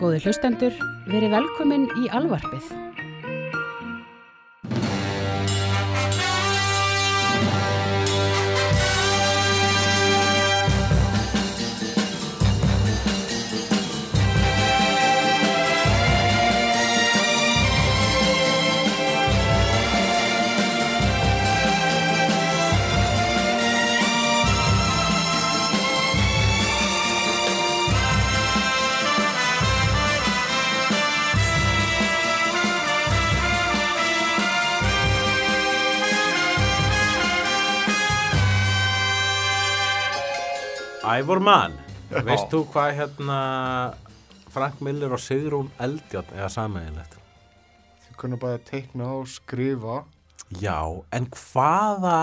Góði hlustendur, verið velkomin í alvarpið. Ævor mann, veist þú hvað hérna Frank Miller og Sigrún Eldjátt eða samægilegt? Þið kunna bara teikna og skrifa. Já, en hvaða,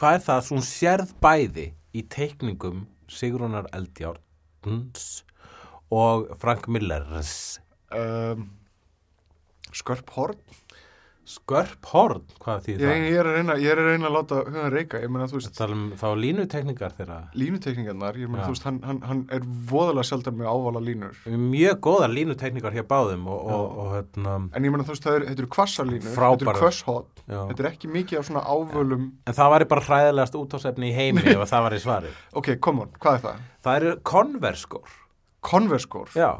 hvað er það sem sérð bæði í teikningum Sigrúnar Eldjárns og Frank Millers? Um, skörp horn. Skörp horn, hvað þýð það? ég, er að reyna, er að reyna að láta hugan reyka. Ég meina, þú veist, um þá línutekningar þeirra. línuteikningarnar, ég meina, þú veist, hann, hann, hann er voðalega sjaldan með ávala línur. Mjög góðar línutekningar hér báðum og, og, og hérna, En ég meina, þú veist, þetta eru kvassarlínur, þetta eru kvösshot, já. þetta er ekki mikið af svona ávölum. En það væri bara hræðilegast útásefni í heimi ef að það var í svarið. Ok, come on, hvað er það? Það eru konverskór. Konverskór. Já.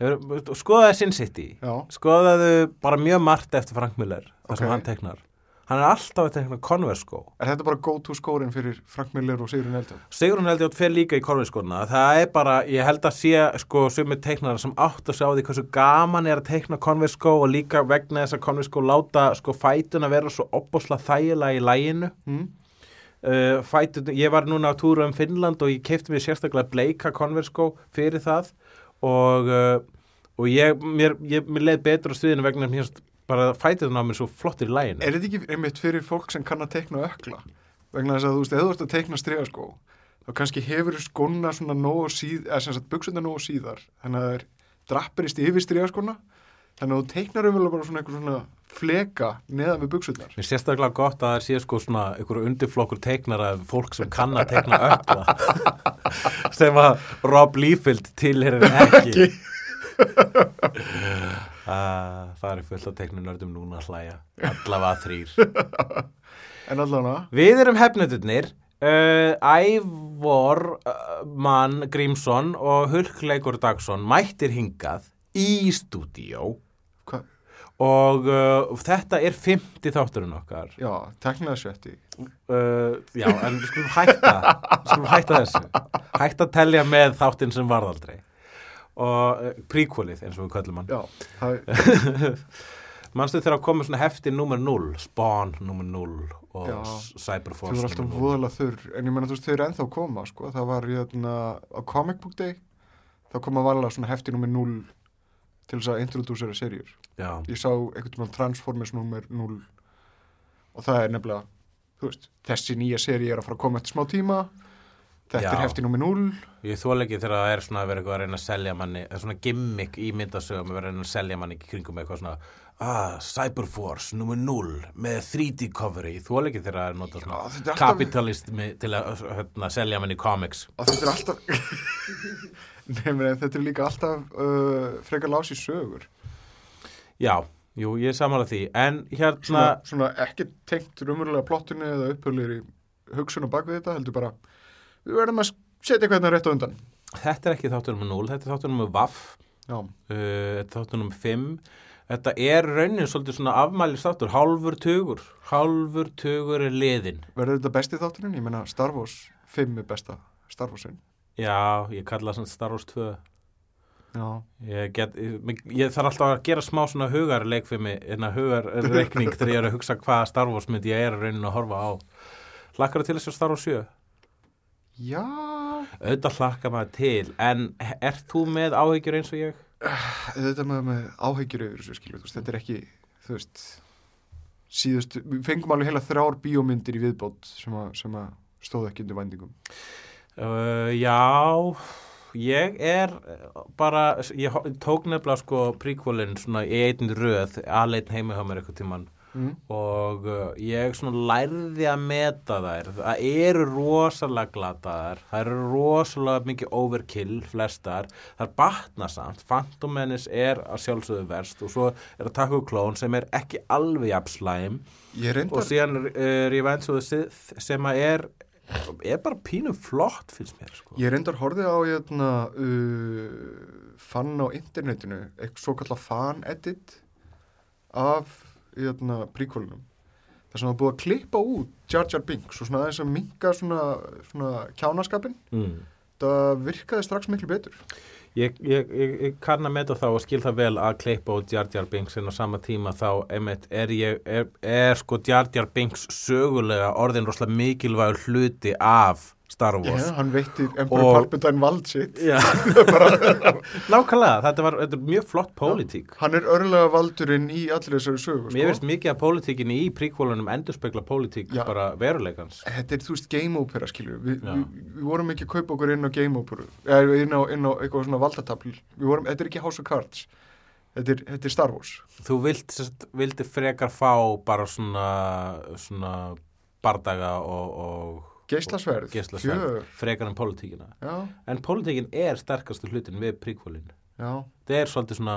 Skoðaðu Sin City. Já. Skoðaðu bara mjög margt eftir Frank Miller, það sem Ok. hann teiknar. Hann er alltaf að teikna konverskó. Er þetta bara go-to skórin fyrir Frank Miller og Sigurinn Eldjón? Sigrun Eldjátt fer líka í konverskóna. Það er bara, ég held að sé sko sumir teiknara sem átt að sjá því hversu gaman er að teikna konverskó og líka vegna þess að konverskó láta sko fætuna vera svo opbosla þægilega í læginu. Mm? uh, fætun, ég var núna á túru um Finnland og ég keipti mér sérstaklega bleika konverskó fyrir það og, uh, og ég, mér, ég, mér leið betur á stuðinu vegna mér finnst bara fætun á mér svo flottir í læginu Er þetta ekki einmitt fyrir fólk sem kann að teikna ökla? Vegna þess að þú veist, ef þú ert að teikna stregaskó, þá kannski hefur skóna svona nógu síð, eða sem sagt buksundar nógu síðar, þannig að það er drappirist yfir stregaskóna, þannig að þú teiknar umvel bara svona einhver svona fleka neðan við buksundar. Mér sérstaklega gott að það sé sko svona einhverju undirflokkur teiknara fólk sem kann að teikna ökla sem að Rob Liefeld tilherir ekki. Uh, Það er fullt að teikna nördum núna að hlæja. Allavega þrýr En allavega, Við erum hefnendurnir uh, Ævor uh, Mann Grímsson og Hulkleikur Dagsson mættir hingað í stúdíó? Og uh, þetta er 50 þátturinn okkar Já, teknaði svetti. uh, Já, en við skulum hætta við skulum hætta þessu hætta að telja með þáttinn sem varð aldrei og uh, príkvölið eins og við köllum hann Já, það, Manstu þegar að koma svona hefti nummer 0 Spawn nummer 0 og Já. S- þau Cyberforce voru alltaf númer 0. voðalega þurr, en ég menna þú veist, þau eru ennþá að koma, sko. Það var hérna á Comic Book Day, þá koma varlega svona hefti nummer 0 til þess að introdúsera serjur. Já, ég sá einhvern tímann Transformers nummer 0 og það er nefnilega veist, þessi nýja seri er að fara að koma eftir smá tíma. Þetta Já. er hefti nummer 0 Ég þóla ekki þegar það er svona að vera eitthvað að reyna að selja manni, það er svona gimmick í myndasögum að vera að reyna að selja manni kringum eitthvað svona ah, Cyberforce nummer 0 með 3D covery, ég þóla ekki þegar það er notað Já, svona þetta er alltaf- kapitalismi til að hérna, selja manni comics. Og þetta er alltaf nefnir þetta er líka alltaf uh, frekar lás í sögur. Já, jú, ég er samanlega því. En hérna, svona, svona ekki tengt rumurlega plottinu eða upphölir í hugsun og bakvið þetta heldur bara við verðum að setja eitthvað hérna rétt á undan. Þetta er ekki þáttur nummer 0, þetta er þáttur nummer vaff. Uh, nummer 5 Þetta er raunin svolítið svona afmælis þáttur, hálfur tugur, hálfur tugur er liðin. verður þetta besti þátturinn? ég menna Star Wars 5 er besta Star Warsin Já, ég kalla það svona Star Wars 2. já, Ég, get, ég, ég þarf alltaf að gera smá svona hugarleik fyrir mig, en að hugarreikning þegar ég er að hugsa hvaða Star Wars mynd ég er að raunin að horfa á. Hlakkar það til þess að Star Wars 7? já Auðvitað hlakka maður til, en ert þú með áhyggjur eins og ég? þetta með, með áhyggjur yfir þessu skilur, þetta er ekki þú veist síðust, við fengum alveg heila þrjár bíómyndir í viðbót sem að, sem að stóð ekki undir vændingum Uh, já, ég er bara, ég tók nefnilega sko príkvólinn svona í einn röð, hjá mér eitthvað tíman mm. og uh, ég svona lærði að meta þær. Það eru rosalega glataðar það eru rosalega mikið overkill flestar, það er batna samt Phantom Menace er að sjálfsögðu verst og svo er Attack of the Clones sem er ekki alveg jafn slæm. Ég og síðan Revenge of the Sith sem að er er bara pínu flott finnst mér sko. ég reyndar horfið á hérna, uh, fann á internetinu eitthvað svo kallar fan edit af príkvölunum þar sem það búið að klippa út Jar Jar Binks og svona aðeins að minka svona, svona kjánaskapin mm. það virkaði strax miklu betur Ég, ég, ég, kann að meta þá og skil það vel að klippa út Jar Jar Binks en á sama tíma þá er, ég, er, er sko Jar Jar Binks sögulega orðin rosalega mikilvægur hluti af Star Wars. Já, hann veitti Emperor Palpatine vald sitt nákvæmlega, þetta var þetta mjög flott pólitík. hann er örlega valdurinn í allir þessari sögu Mér sko. finnst mikið að pólitíkinni í príkvólunum endurspegla pólitík Já. bara veruleikans. þetta er þú veist game opera skilur Vi, við, við vorum ekki að kaupa okkur inn á game opera eða inn á, inn á eitthvað svona valdatafl við vorum, þetta er ekki House of Cards þetta er, þetta er Star Wars Þú vilt, vildi frekar fá bara svona, svona bardaga og, og geislasverð, Geislasverð. frekar en pólitíkina. já, En pólitíkin er sterkastu hlutin við príkvólinu. já, þetta er svolítið svona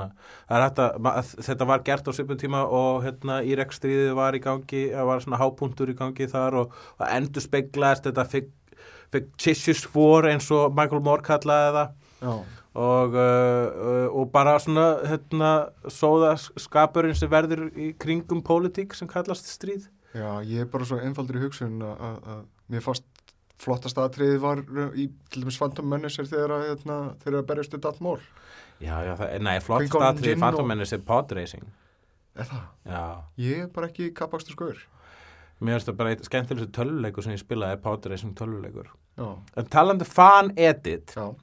það er að þetta var gert á svipum tíma og hérna Írekstríðið var í gangi það var svona hápuntur í gangi þar og það endur speglaðist þetta fictitious war eins og Michael Moore kallaði það já, og, uh, uh, og bara svona hérna sóða skapurinn sem verður í kringum pólitík sem kallast stríð já, ég er bara svo einfaldur í hugsun að- mér fannst flottast aðtriði var í til dæmis Phantom Menace þegar að hérna, að berjast við Darth Maul. Já, já, það, nei, flott Qui-Gon statrið Jinn og- fantomennis er podracing það? já, Ég er bara ekki kappakstur skoður mér finnst það bara eitt skemmtilegur töluleikur sem ég spilaði er podracing töluleikur. Já, en talandi fan edit já,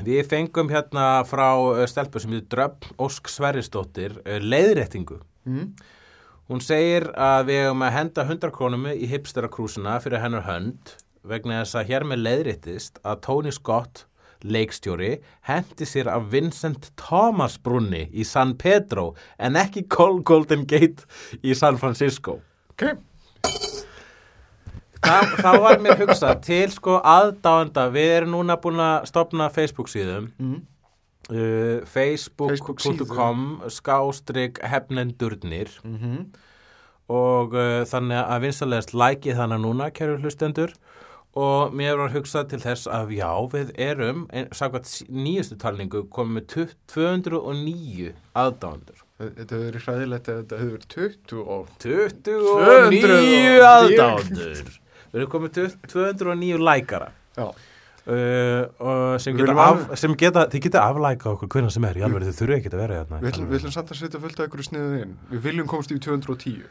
Við fengum hérna frá uh, stelpu sem við Dröfn Ósk Sverrisdóttir uh, leiðréttingu. mm. Hún segir að við hefum að henda 100 krónum í hipsterakrúsuna fyrir hennar hönd vegna þess að hér með leiðréttist að Tony Scott, leikstjóri, hendi sér af Vincent Thomas brunni í San Pedro en ekki Col Golden Gate í San Francisco. ok Þa, þá var mér hugsað til sko aðdáenda, við erum núna búin að stopna Facebook síðum mm. Uh, Facebook facebook.com skástrygg hefnendurnir Mm -hmm. og uh, þannig að vinsalegast lækið þannig núna, kæru hlustendur og mér var hugsað til þess að já, við erum, sí- nýjustu talningu, tu- 209 aðdándur. Þetta hefur verið hræðilegt ef þetta hefur verið 20 og 29 209 aðdándur. Við erum komið með 209 lækara. Já, Uh, sem geta, af, alveg- sem geta, þið geta aflæka okkur hvernig sem er, í alveg þið þurfu ekki að vera hérna við við ætlum samt að setja fullt af ykkur sniðið inn. Við viljum komast í 210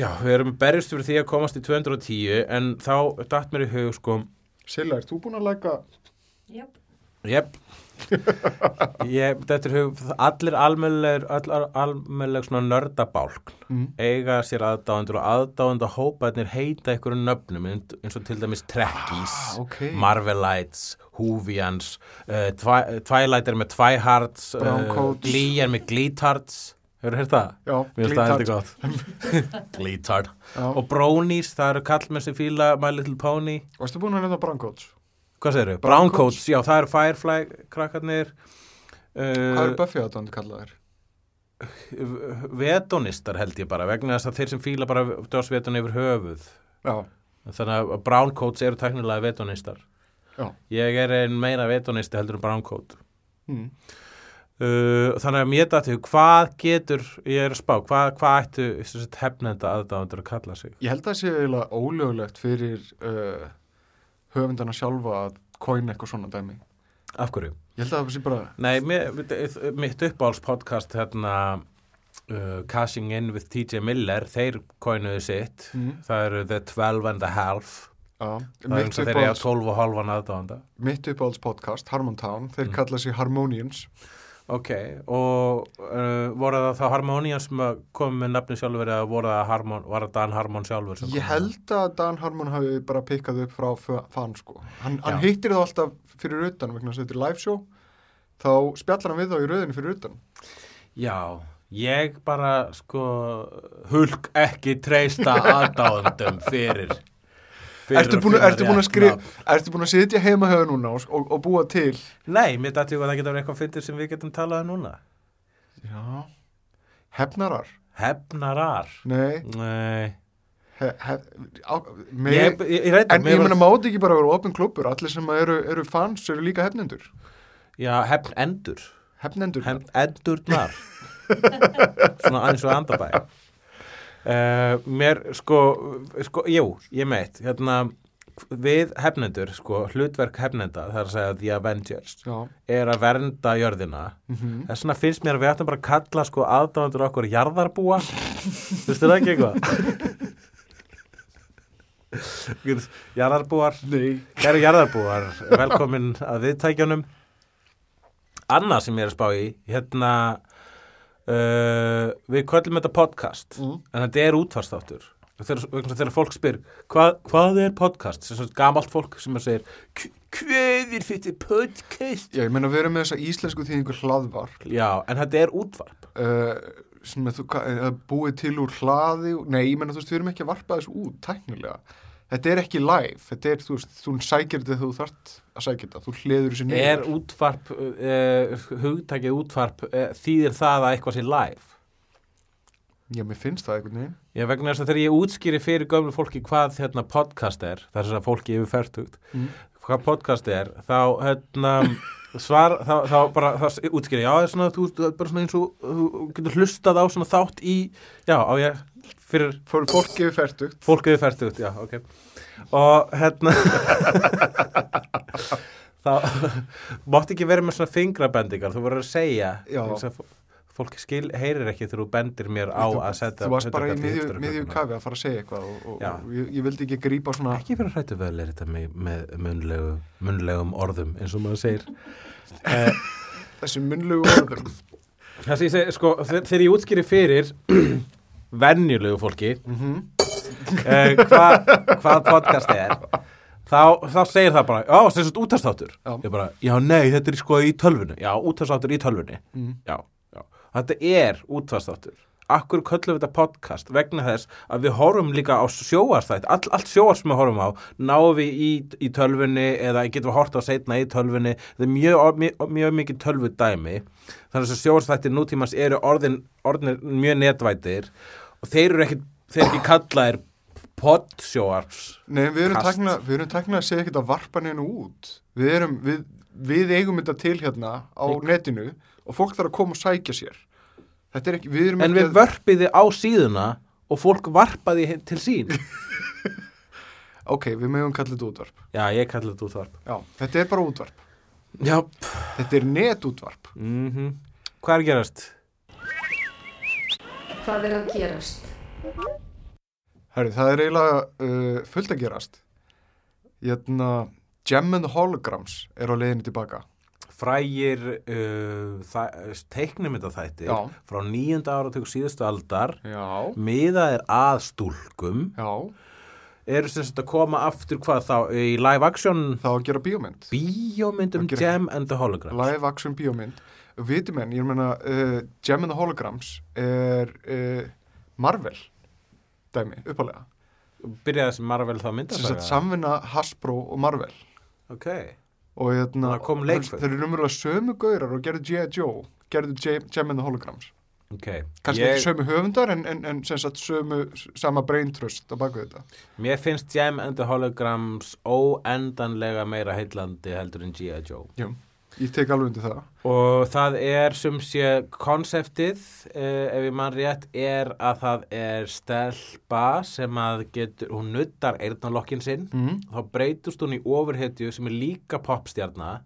Já, við erum berjast fyrir því að komast í 210 en þá datt mér í hug sko, Silla, ert þú búin að læka jep ég, þetta er hug allir almennilegur allir almennileg svona nördabálk mm. eiga sér aðdáendur og aðdáenda hópaðnir heita einhverjum nöfnum eins og til dæmis Trekkies ah, ok. Marvelites, Hoovians uh, Twi Twilight er með Twihards Browncoats. Glee er með Gleetards Hefur þið finnst það Gleetard. Og Bronies, það eru kallmenn sem fíla My Little Pony Varstu búin að nefna Brankóts? Hvað segirðu? Brown Brown Coats, já það eru Firefly krakkarnir Hvað uh, er Buffy aðdóndi kallaðir? Vedonistar held ég bara vegna þess að þeir sem fíla bara dörsvetun yfir höfuð. Já, Þannig að Brown Coats eru teknilega vedonistar. Já. Ég er einn meira vedonisti heldur en Brown Coat. Mm. uh, Þannig að mér dættu hvað getur, ég er að spá hvað, hvað ættu hefnenda aðdáðandur að kalla sig? Ég held að það sé eiginlega ólögulegt fyrir uh, höfundana sjálfa að kóina eitthvað svona dæmi Af hverju? Ég held að það sé bara Nei, mitt uppáhalds podcast hérna uh, Cashing In with TJ Miller þeir koinuðu sitt mm. það eru The 12 and a Half Já, það er eins og þeir uppáhalds, 12 og halvan aðdáðanda mitt uppáhalds podcast, Harmontown þeir Mm. kalla sig Harmonians Ok, og uh, voru það þá Harmonían sem kom með nafni sjálfur eða voru það Harmon, var það Dan Harmon sjálfur Ég held að Dan Harmon hafi bara pikkað upp frá f- fan sko. Hann, hann hittir það alltaf fyrir utan vegna að þetta er live show. Þá spjallar hann við þá í rauðinu fyrir utan. Já, Ég bara, sko, hulk ekki treysta aðdáðundum fyrir, fyrir Ertu búin, að að sitja heima höfðu núna og, og, og búa til? Nei, mér dætti að það geta verið eitthvað fyndið sem við getum talað um núna. Já. Hefnarar? Hefnarar. Nei. Nei. He, he, á, með, Ég, ég, ég en ég meina máti ekki bara vera opin klubur, allir sem eru, eru fans eru líka hefnendur. Já, hefnendur. Hefnendur. Hefnendurnar. Svona aðeins og andabæ. Uh, mér, sko, sko, jú, ég meit, hérna, við hefnendur, sko, hlutverk hefnenda, það er að segja The Avengers, Já. er að vernda jörðina. Mm Þess vegna finnst mér að við ættum bara að kalla, sko, aðdáðandur okkur jarðarbúa. Vistu það ekki eitthvað? Jarðarbúar. Kæri jarðarbúar, velkomin að viðtækjunum. Annað sem ég er að spá í, hérna, uh, við kvöldum þetta podcast, Mm. en þetta er útvarstáttur. Þegar, þess að þegar fólk spyr, hvað, hvað er podcast? Sem svona gamalt fólk sem að "Hv- hvað er fyrir podcast? Já, ég meina við erum með þessa íslensku þýðingu hlaðvar Já, en þetta er útvarp. uh, sem að þú er það búið til úr hlaði Nei, ég meina þú veist, við erum ekki að varpa þessu út tæknilega. Þetta er ekki live þetta er, þú veist, þú sækir þetta þú þart að sækir þetta, þú hliður þessu Er niður útvarp, uh, hugtækið útvarp, uh, þýðir það að eitthvað sé live? Já, mér finnst það einhvern veginn Já, vegna þess að þegar ég útskýri fyrir gömlu fólki hvað hérna podcast er, það er þess að fólki yfir færtugt, Mm. hvað podcast er, þá hérna svar, þá, þá bara, þá útskýri, já, það er svona, þú, þú, bara svona eins og, þú getur hlustað á svona þátt í, já, á ég, fyrir fólk gefur færtugt fólk yfir færtugt, já, ok. Og hérna, þá mátti ekki vera með svona fingrabendingar, þú voru að segja, að fólk skil, heyrir ekki þegar þú bendir mér á Þú- að setja Þú varst bara í setja miðju, hipster- miðju kafi að fara að segja eitthvað og, og, og ég, ég vildi ekki grípa svona ekki vera hrættu vel er þetta með, með munlegu, munlegum orðum eins og maður segir. Eh, þessi munnlegu orður það sem ég segi, sko, þe- þegar ég útskýri fyrir venjulegu fólki mm -hmm. Eh, hva, hvað podcast er þá, þá segir það bara já, þess að útastáttur Já. ég bara, já, nei, þetta er sko í tölvunni. Já, útastáttur í tölvunni. Mm. já, já, þetta er útastáttur Akkur köllum við þetta podcast? Vegna þess að við horfum líka á sjóarstætt, all, allt sjóar sem við horfum á náum við í, í tölvunni eða getum við hort á setna í tölvunni. Það er mjög, mjög, mjög mikið tölvu dæmi þannig að sjóarstættir nútímans eru orðin, orðin mjög netvætir og þeir eru ekki, þeir ekki kallaðir podsjóarps. Nei, við erum Kast. takna við erum takna að segja ekkert að varpa neina út. Við erum, við, við eigum þetta til hérna á netinu og fólk þarf að koma og sækja sér. Þetta er ekki, við erum en við vörpiði á síðuna og fólk varpaði til sín. Ok, við mögum kalla þetta útvarp. Já, ég kalli þetta útvarp. Já, þetta er bara útvarp. Já, þetta er netútvarp. Mhm. Hvað er að gerast? Hvað er að gerast? Herri, það er eiginlega uh, fullt að gerast. Hérna Gem and the Holograms er á leiðinni tilbaka. Frægir uh, teiknumyndaþættir Já. frá nýjunda áratug síðustu aldar. Já, miðaðir að stúlkum. Já, eru sem sagt að koma aftur hvað þá í live action? Það á að gera bíómynd. Bíómyndum Að gera- Gem and the Hologram live action bíómynd. Vitum enn, ég meina uh, Gem and the Holograms er uh, Marvel dæmi, uppalega byrjaði sem Marvel þá mynda sem sagt samvinna Hasbro og Marvel. Ok, og hérna Það þeir eru umverulega sömu gaurar og gerðu G.I. Joe gerðu Gem and the Holograms. Ok. Kannski ekki sömu höfundar en, en, en sömu sama brain trust á baku þetta. Mér finnst Gem and the Holograms óendanlega meira heillandi heldur en G.I. Joe. Já, ég tek alveg undir það Og það er sem sé konseptið, eh, ef ég mann rétt, er að það er stelpa sem að getur, hún nuttar eyrnalokkin sinn, mm. þá breytust hún í ofurhetju sem er líka popstjarna,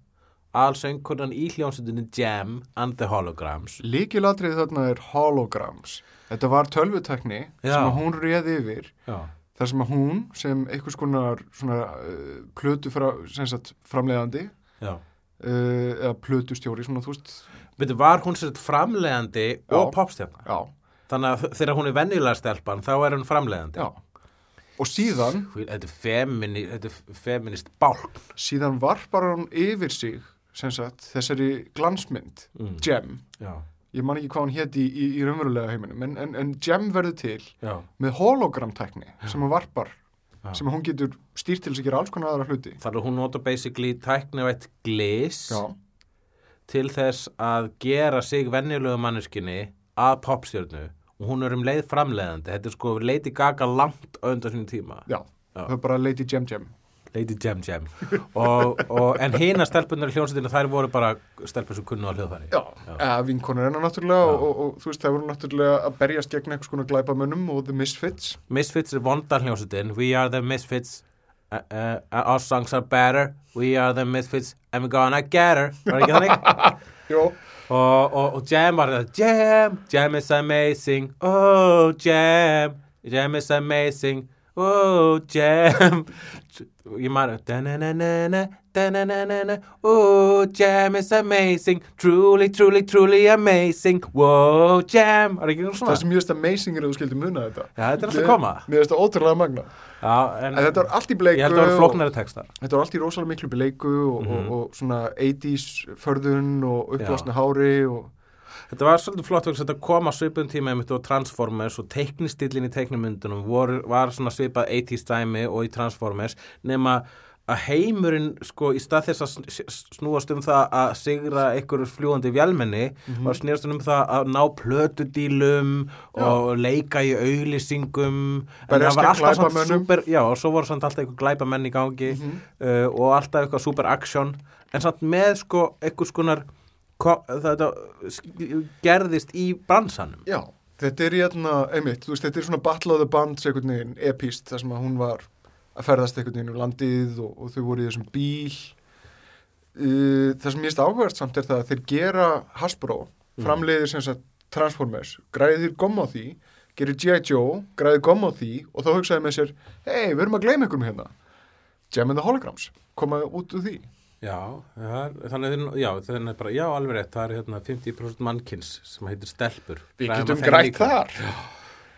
allsöngunan í hljómsveitinni Jam and the Holograms. Líkilatrið þarna er holograms þetta var tölvutekni Já. sem hún réði yfir Já. þar sem að hún sem einhvers konar svona uh, plötu sem sagt framleiðandi Já. Uh, eða plötustjóri svona þú veist Veitu, var hún sér framleiðandi og Já. popstjarna? já, Þannig að þegar hún er venjulega stelpan, þá er hún framleiðandi. já og síðan, Þetta er, femini, þetta er feminist bálk. síðan varpar hún yfir sig sagt þessari glansmynd Mm. gem Já. ég man ekki hvað hann héti í, í, í raunverulega heiminum, en, en, en Jem verður til Já, með hologramtækni sem hann varpar, Já. sem hún getur stýrt til þess að gera alls konar aðra hluti. þannig að hún nota basically tæknivætt glis Já, til þess að gera sig venjulegu manneskinni að popstjörnu og hún er um leið framleiðandi þetta er sko Lady Gaga langt undan sinni tíma já, Já. það er bara Lady Jem Jem. Lady Jem Jem og, og, en hina stelpunar í hljónsitinu þær voru bara stelpur sem kunnu á hljóðfæri. Já, Já. vinkonur hennar náttúrulega og, og, þú veist, það voru náttúrulega að berjast gegn eitthvað skona glæpamönnum og The Misfits. Misfits er vonda hljónsitin We are the Misfits. Uh, uh, Our songs are better. We are the Misfits And we're gonna get her. Var ekki þannig? Jó, og Jam var það. Jam, Jam is amazing. Oh, Jam Jam is amazing Oh, Jam Ég maður Oh, Jam is amazing Truly, truly, truly amazing Wow, Jam svona? það sem mjög amazing er að þú skildi muna þetta. Já, þetta er alltaf koma Mér finnst það ótrúlega magna. Já, en, En þetta var allt í bleiku. Ég held að það var flóknari textar Þetta var allt í rosalega miklu bleiku og, Mhm. og, og svona 80s förðun og uppblásna hári og Þetta var svolítið flott vegna að þetta kom á svipum tíma einmitt og Transformers og teiknistillin í teiknumyndunum vor, var svona svipað 80s dæmi og í Transformers nema að heimurinn sko í stað þess að snúast um það að sigra einhverjur fljúandi vélmenni var snýrast um það að ná plötudílum og leika í auglýsingum. En það var alltaf svona super já og svo voru samt alltaf einhver glæpamenn í gangi uh, og alltaf eitthvað super action. En samt með sko einhvers konar ko- þetta gerðist í bransanum. Já, þetta er hérna einmitt, veist, þetta er svona einhvern veginn epist þar sem að hún var að ferðast einhvern veginn um landið og, og þau voru í þessum bíl. Uh, það sem ég veist áhverst samt er það að þeir gera Hasbro, framleiðir sem sagt Transformers, græðir gomm á því gerir G.I. Joe, græðir gomm á því og þá hugsaði með sér, hei, við erum að gleyma einhverjum hérna. Gem and the Holograms koma út úr því Já, það er, þannig að já, þannig er bara, já, alveg rétt, það er hérna 50% mannkins sem heitir stelpur. Við getum grætt líka. þar.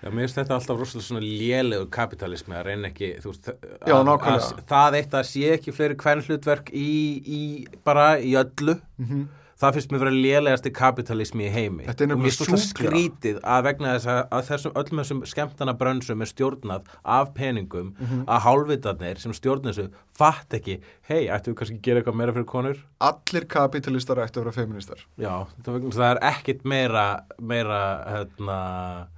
Já, mér finnst þetta alltaf rosalega svona lélegu kapitalismi að reyna ekki, þú veist, Já, að- að það eitt að sé ekki fleiri hvern hlutverk í, í, bara í öllu, Mhm. Það finnst mér vera lélegasti kapitalismi í heimi. Þetta er sjúklega. skrítið að vegna þess að, að þessum öllum þessum skemmtana brönsum er stjórnað af peningum Mhm. að hálfvitarnir sem stjórna þessu fatt ekki, hei, ættum við kannski að gera eitthvað meira fyrir konur? Allir kapitalistar ættu að vera feministar. Já, það er ekkit meira, meira, hérna,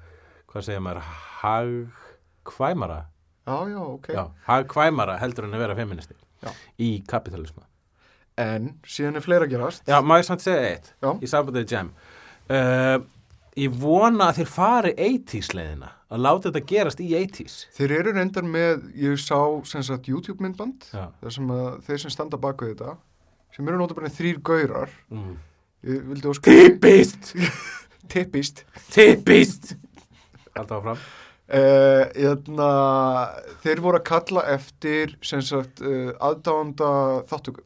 hvað segir maður, hagkvæmara, Já, já, ok. já, hagkvæmara heldur en að vera feministi Já. í kapitalismu. En síðan er fleira að gerast. Já, má ég samt segja eitt, Já. í sambandið Jam. Uh, ég vona að þeir fari 80s leiðina, að láta þetta gerast í 80s. Þeir eru reyndar með, ég sá sem sagt YouTube myndband, þar sem að þeir sem standa baku þetta, sem eru notabene þrýr gaurar, Mm. ég vildi óska Typist, tippist, typist. Alltaf fram. uh, hérna, þeir voru að kalla eftir uh, aðdáanda þáttöku.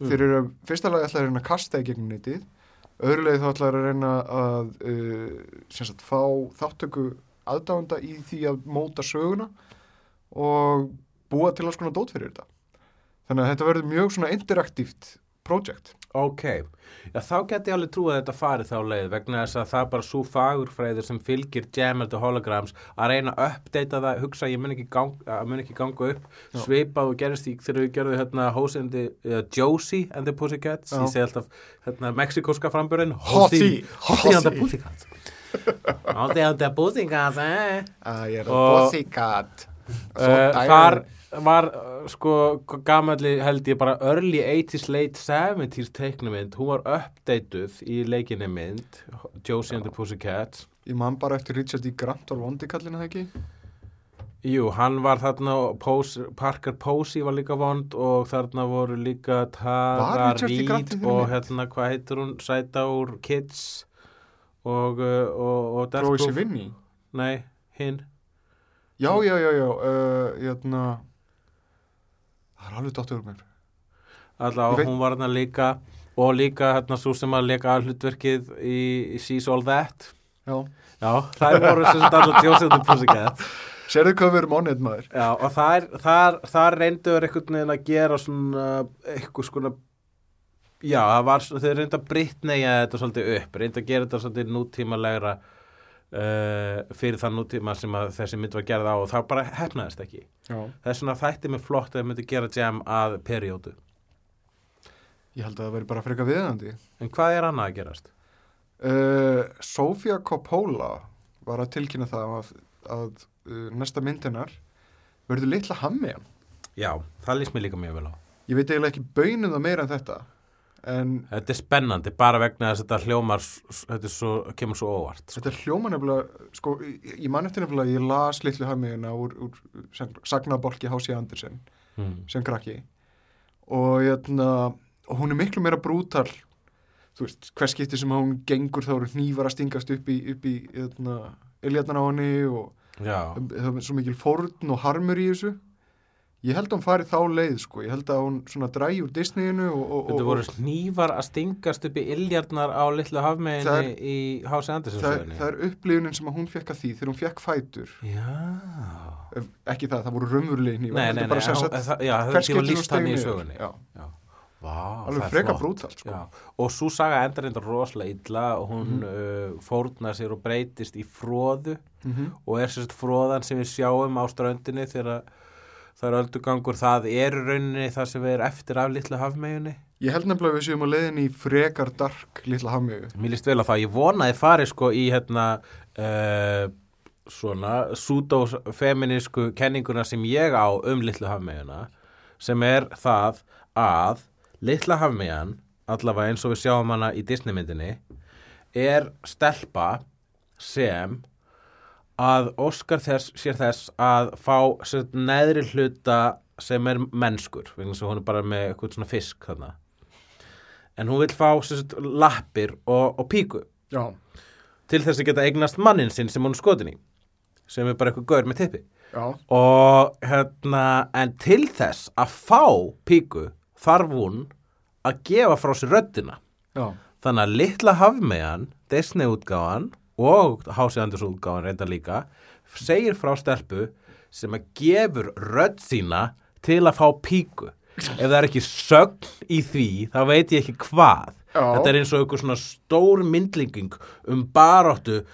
Mm. Þeir eru fyrsta lagi ætla að reyna að kasta í gegnum netið, öðru lagi þá ætla að reyna að uh, sagt fá þáttöku aðdáanda í því að móta söguna og búa til alls konar dót fyrir þetta. Þannig að þetta verður mjög svona interaktíft project. Ok, já þá geti ég alveg trú að þetta fari þá leið vegna þess að það er bara svo fagurfræður sem fylgir and the Holograms að reyna að uppdata það, hugsa að ég mun ekki, gang, að ekki ganga upp, Já. svipað og gerist í þegar við gerðum hérna the, uh, Josie and the Pussycats, Já. ég segi alltaf hérna mexikoska framburinn, Hossie, Hossie and the. Pussycats Hossie and the Pussycats, eh Ah, ég er Og- pussycat. Uh, þar var sko gamalli held ég bara early 80s, late 70s teiknumynd, hún var uppdeituð í leikinni mynd Josie and the Pussycats Ég man bara eftir Richard E. Grant var vondi kallina það ekki? Jú, hann var þarna og Pose, Parker Posey var líka vond og þarna voru líka Tara Reid og hérna, hvað heitir hún, Sæta úr Kids og, uh, og, og Chloe Proof. Sevigny? Nei, hinn Já, já, já, já, uh, hérna, það er alveg dottur um mér. Veit- hún var hérna líka og líka hérna svo sem að leka hlutverkið í, í Sees All That Já. Já, það voru sem sagt alltaf the Pussycat Serðu hvað við erum ánægð maður? Já, og þar, þar reyndu er einhvern veginn að gera svona eitthvað skona Já, það var, þeir reynda að brittneja þetta svolítið upp, reynda að gera þetta svolítið nútímalegra uh, fyrir þann nútíma sem þessi mynd var gerð á og það bara hefnaðist ekki. Það er svona þætti með flott að þau myndi gera jam að periódu. Ég held að það veri bara frekar viðandi. En hvað er annað að gerast? Uh, Sofía Coppola var að tilkynna það að, að uh, næsta myndinar verður litla hammiðan. Já, það lýst mér líka mjög vel á. Ég veit eiginlega ekki baunin það meira en þetta. En Þetta er spennandi, bara vegna þess að þetta hljómar, þetta svo, kemur svo óvart. Sko. þetta er hljóma nefnilega, sko, ég, man eftir nefnilega, ég las litlu hammiðina úr, úr sagnabolki Hási Andersen Mm. sem krakki og, jötna, og hún er miklu meira brútal þú veist, hvers skipti sem hún gengur þá eru hnífar að stingast upp í, upp í jötna, iljarnar á henni og það er svo mikil fórn og harmur í þessu ég held að hún fari þá leið sko, ég held að hún svona drægi úr Disneyinu þetta voru snífar að stingast upp í illjarnar á litlu hafmeginni í Hási Andersen það, það er upplifunin sem hún fekk að því þegar hún fekk fætur Já. Ekki það, það voru raunverulegi hnífar Nei, nei, nei, það, hún líst hann í sögunni. Já, Já. Vá, alveg freka flott. brútal sko. Og svo saga endar reyndar rosalega illa og hún Mhm. uh, fórnar sér og breytist í fróðu mm og er sérst fróðan sem við sjáum á ströndinni þegar það er öldugangur, það er í rauninni það sem er eftir af litlu hafmeginni. ég held nefnilega að við séum að leiðin í frekar dark litla hafmiðu Mér líst vel á það, ég vonaði farið sko í hérna uh, svona pseudo-feminísku kenninguna sem ég á um litlu hafmegina sem er það að litla hafmegan, allavega eins og við sjáum hana í Disneymyndinni er stelpa sem að Óskar þess, sér þess að fá neðri hluta sem er mennskur vegna sem hún er bara með eitthvað svona fisk þarna. En hún vil fá sér, lappir og, og píku já, til þess að geta eignast mannin sinn sem hún skotin í sem er bara eitthvað gaur með tippi. Já, og hérna en til þess að fá píku þarf hún að gefa frá sér röddina. Já. Þannig að litla hafmegan Disney útgáfan og Hási Anders útgáfan reynda líka segir frá stelpu sem að gefur rödd sína til að fá píku. Ef það er ekki sögn í því þá veit ég ekki hvað. Já. þetta er eins og einhver svona stór myndlinging um baróttu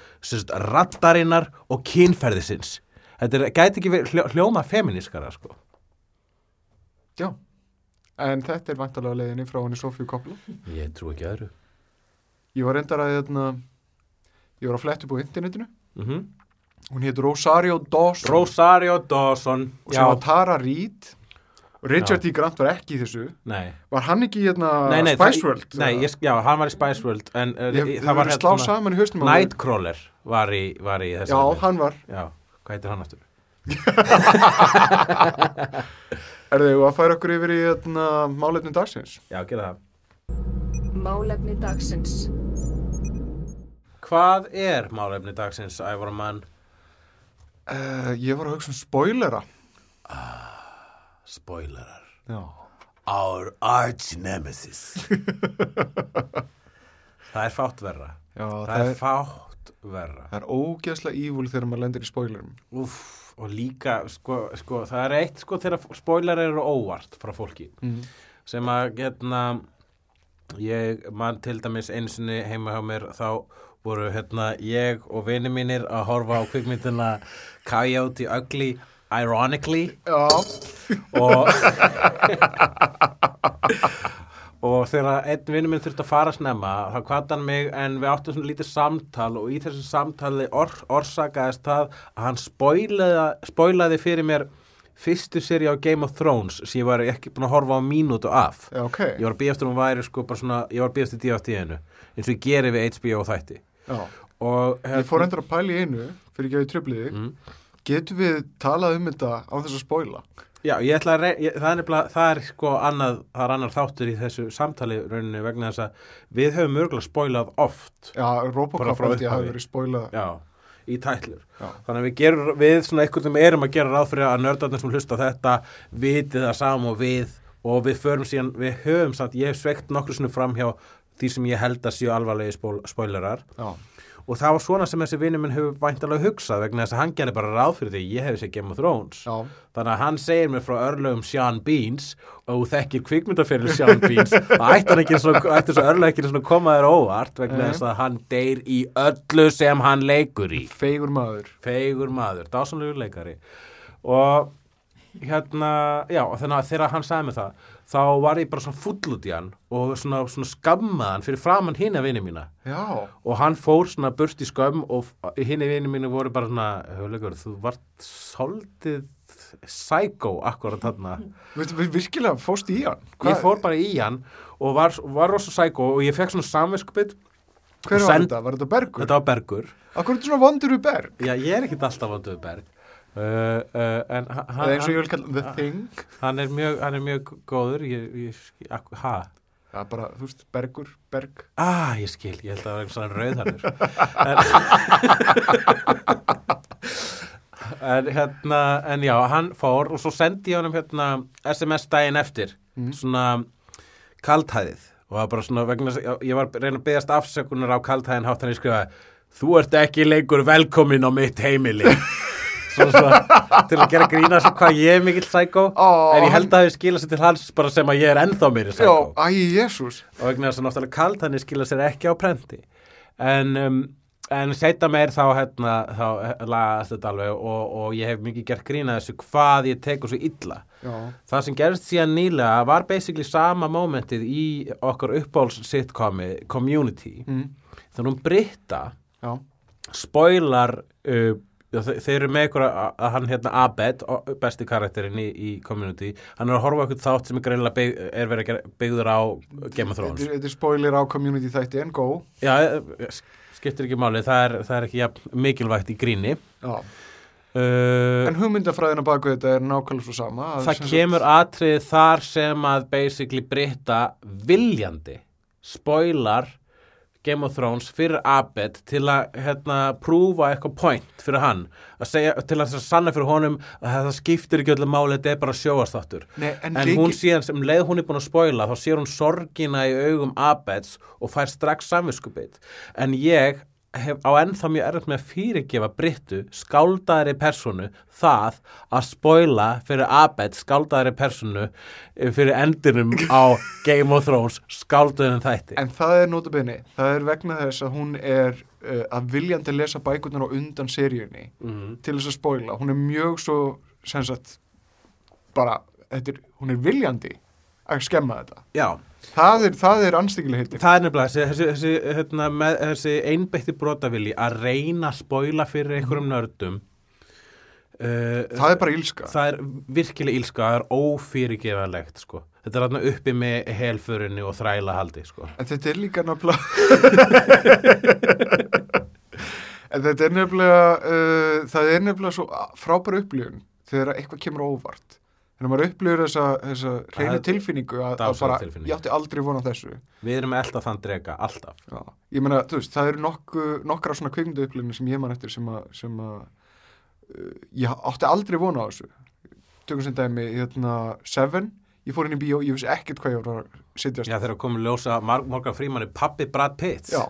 rattarinnar og kynferðisins. Þetta er, gæti ekki verið hljó, hljóma feminiskara sko. Já, en þetta er vantarlega leiðinni frá henni Sofíu Kopla. ég trú ekki öðru. Ég var reyndar að, hérna, ég var að fletta upp á internetinu. mm Hún hétt Rosario Dawson Rosario Dawson og sem var Tara Reid. Richard D. Grant var ekki í þessu. nei Var hann ekki í hérna nei, nei, Spice það- World? Nei, ég, já, hann var í Spice World en uh, Ég, það var slá saman í mér. Nightcrawler var í, var í þessu Já, hann var. já, hvað heitir hann aftur? Er þau að færa okkur yfir í hérna, málefni dagsins? Já, gera það Málefni dagsins. Hvað er málefni dagsins, Ævar mann? Uh, ég var að hugsa um spoilera. Spoilerar Já. Our arch nemesis Það er fátt verra Já, Það, það, er er, fátt verra það er ógeðslega ívúl þegar maður lendir í spoilerum. Úff, og líka, sko, sko, það er eitt sko þegar spoilerar eru óvart frá fólki Mm. sem að hérna ég man til dæmis einsinni heima hjá mér þá voru hérna ég og vini mínir að horfa á kvikmyndina Coyote Ugly Ironically og og þegar einn vinur minn þurfti að fara snemma þá kvart hann mig en við áttum svona lítið samtal og í þessu samtali or, orsakaðist það að hann spoilaði, spoilaði fyrir mér fyrstu seri á Game of Thrones sem ég var ekki búin að horfa á mínútu af Já, ok. ég var að býja eftir hún væri sko bara svona ég var að býja eftir DFT-inu eins og ég geri við HBO þætti. Og Ég fór endur að pæla í einu, fyrir ekki að við tröfliði. mm. Getum við talað um þetta á þess að spoila? Já, ég ætla að rey, ég, það, er nefnilega, það er sko annað, það er annar þáttur í þessu samtali rauninni vegna þess að við höfum örgulega spoilað oft Já, Robocop ég hafi verið spoilað. já, í tætlur. Já. Þannig að við gerum, við svona einhvern veginn erum að gera ráð fyrir að nördarnir sem hlusta þetta vitið það saman og við og við förum síðan, við höfum samt, ég hef sveikt nokkru sinni fram hjá því sem ég held að séu alvarlegi spoilerar. Og það var svona sem þessi vinur minn hefur væntalega hugsað vegna þess að hann gerði bara ráð fyrir því ég hefði sér Game of Thrones. Já, þannig að hann segir mér frá örlögum Sean Beans og þekkir kvikmyndaferil Sean Beans. Og ætti hann ekki svona, ætti svo örlög ekki að koma þér óvart vegna þess að hann deyr í öllu sem hann leikur í. Feigur maður. feigur maður, dásanlegur leikari. Og hérna já, þannig að þegar hann sagði mig það þá var ég bara svona full út í hann og svona, svona skammaðan fyrir framann hinn að vinni mína Já, og hann fór svona burt í skömm og hinn í vinni mínu voru bara svona höflegur, þú vart svolítið psycho akkurat þarna virkilega fóst í hann. ég fór bara í hann og var, var rosa psycho og ég fekk svona samviskupið Hver var þetta? Var þetta Bergur? þetta var Bergur Akkur er þetta svona vondur við Berg? já, ég er ekkit alltaf vanduð Berg uh, uh, en hann, Thing. hann, er mjög, hann er mjög góður ha? Já, bara, þú veist, Bergur, Berg. Ah, ég skil, ég held að það var einhvern svona rauðarður en, en hérna en já, hann fór og svo sendi ég honum hérna SMS daginn eftir Mm. svona kaltæðið og það var bara svona vegna ég var reyna að byggast afsökunar á kaltæðin hátt hann ég skrifa þú ert ekki lengur velkomin á mitt heimili til að gera grína sig hvað ég er mikill sækó Ó, en ég hann- held að það hefur skilað sér til hans bara sem að ég er ennþá meiri sækó og vegna þess að náttúrulega kaltæðin skilað sér ekki á prenti. En um, en setja meir þá hérna þá lagast þetta alveg og, og ég hef mikið gert grína þessu hvað ég tekur svo illa. Já, Það sem gerist síðan nýlega var basically sama momentið í okkar uppáhalds sitcomi Community. Mm. þannig hún Britta já, spoilar uh, þe- þeir eru með ykkur að, að hann hérna Abed, besti karakterinn í, í Community, hann er að horfa okkur þátt sem greinilega bygg, er verið að byggður á Game of Thrones þetta er- er spoiler á community þætti en go. Já, eh, skiptir ekki máli, það er, það er ekki jafn mikilvægt í gríni Já. uh, En hugmyndafræðina baku þetta er nákvæmlega svo sama. að það kemur atrið þar sem að basically Britta viljandi spoilar Game of Thrones fyrir Abed til að hérna prúfa eitthvað point fyrir hann. Segja, til að sanna fyrir honum að það skiptir ekki öllu máli þetta er bara sjóastáttur Nei, en, en hún síðan sem leið hún er búin að spoila þá sér hún sorgina í augum Abeds og fær strax samviskupið en ég hef á ennþá mjög erfitt með að fyrirgefa Brittu skáldaðri personu það að spoila fyrir Abed skáldaðri personu eh, fyrir endinum á Game of Thrones skáldaðin þætti En það er notabenni, það er vegna þess að hún er uh, að viljandi lesa bækurnar á undan seríunni mm. til þess að spoila. Hún er mjög svo, sem sagt, bara, er, hún er viljandi að skemma þetta. Já, Það er, er anstíkileg heitir. það er nefnilega þessi, þessi, hérna, með, þessi einbeitti brotavili að reyna að spoila fyrir einhverjum nördum uh, Það er bara ílska. það er virkilega ílska, það er ófyrirgefanlegt sko. þetta er þarna uppi með helförinni og þræla haldi sko. En þetta er líka nefnilega En þetta er nefnilega uh, það er nefnilega svo frábæra upplifun þegar eitthvað kemur á óvart þegar maður upplifur þessa, þessa reynu tilfinningu að, að bara, tilfinning. ég átti aldrei vona þessu. Við erum alltaf þann drega, alltaf. Já. ég meina, þú veist, það eru nokku, nokkra svona kvikmyndu upplifinu sem ég man eftir sem að, sem að uh, ég átti aldrei vona á þessu. Tökum sem dæmi, hérna, Seven. Ég fór inn í bíó, ég vissi ekkert hvað ég var að sitjast Já, þegar komið ljósa Morgan Freeman er pappi Brad Pitt Já.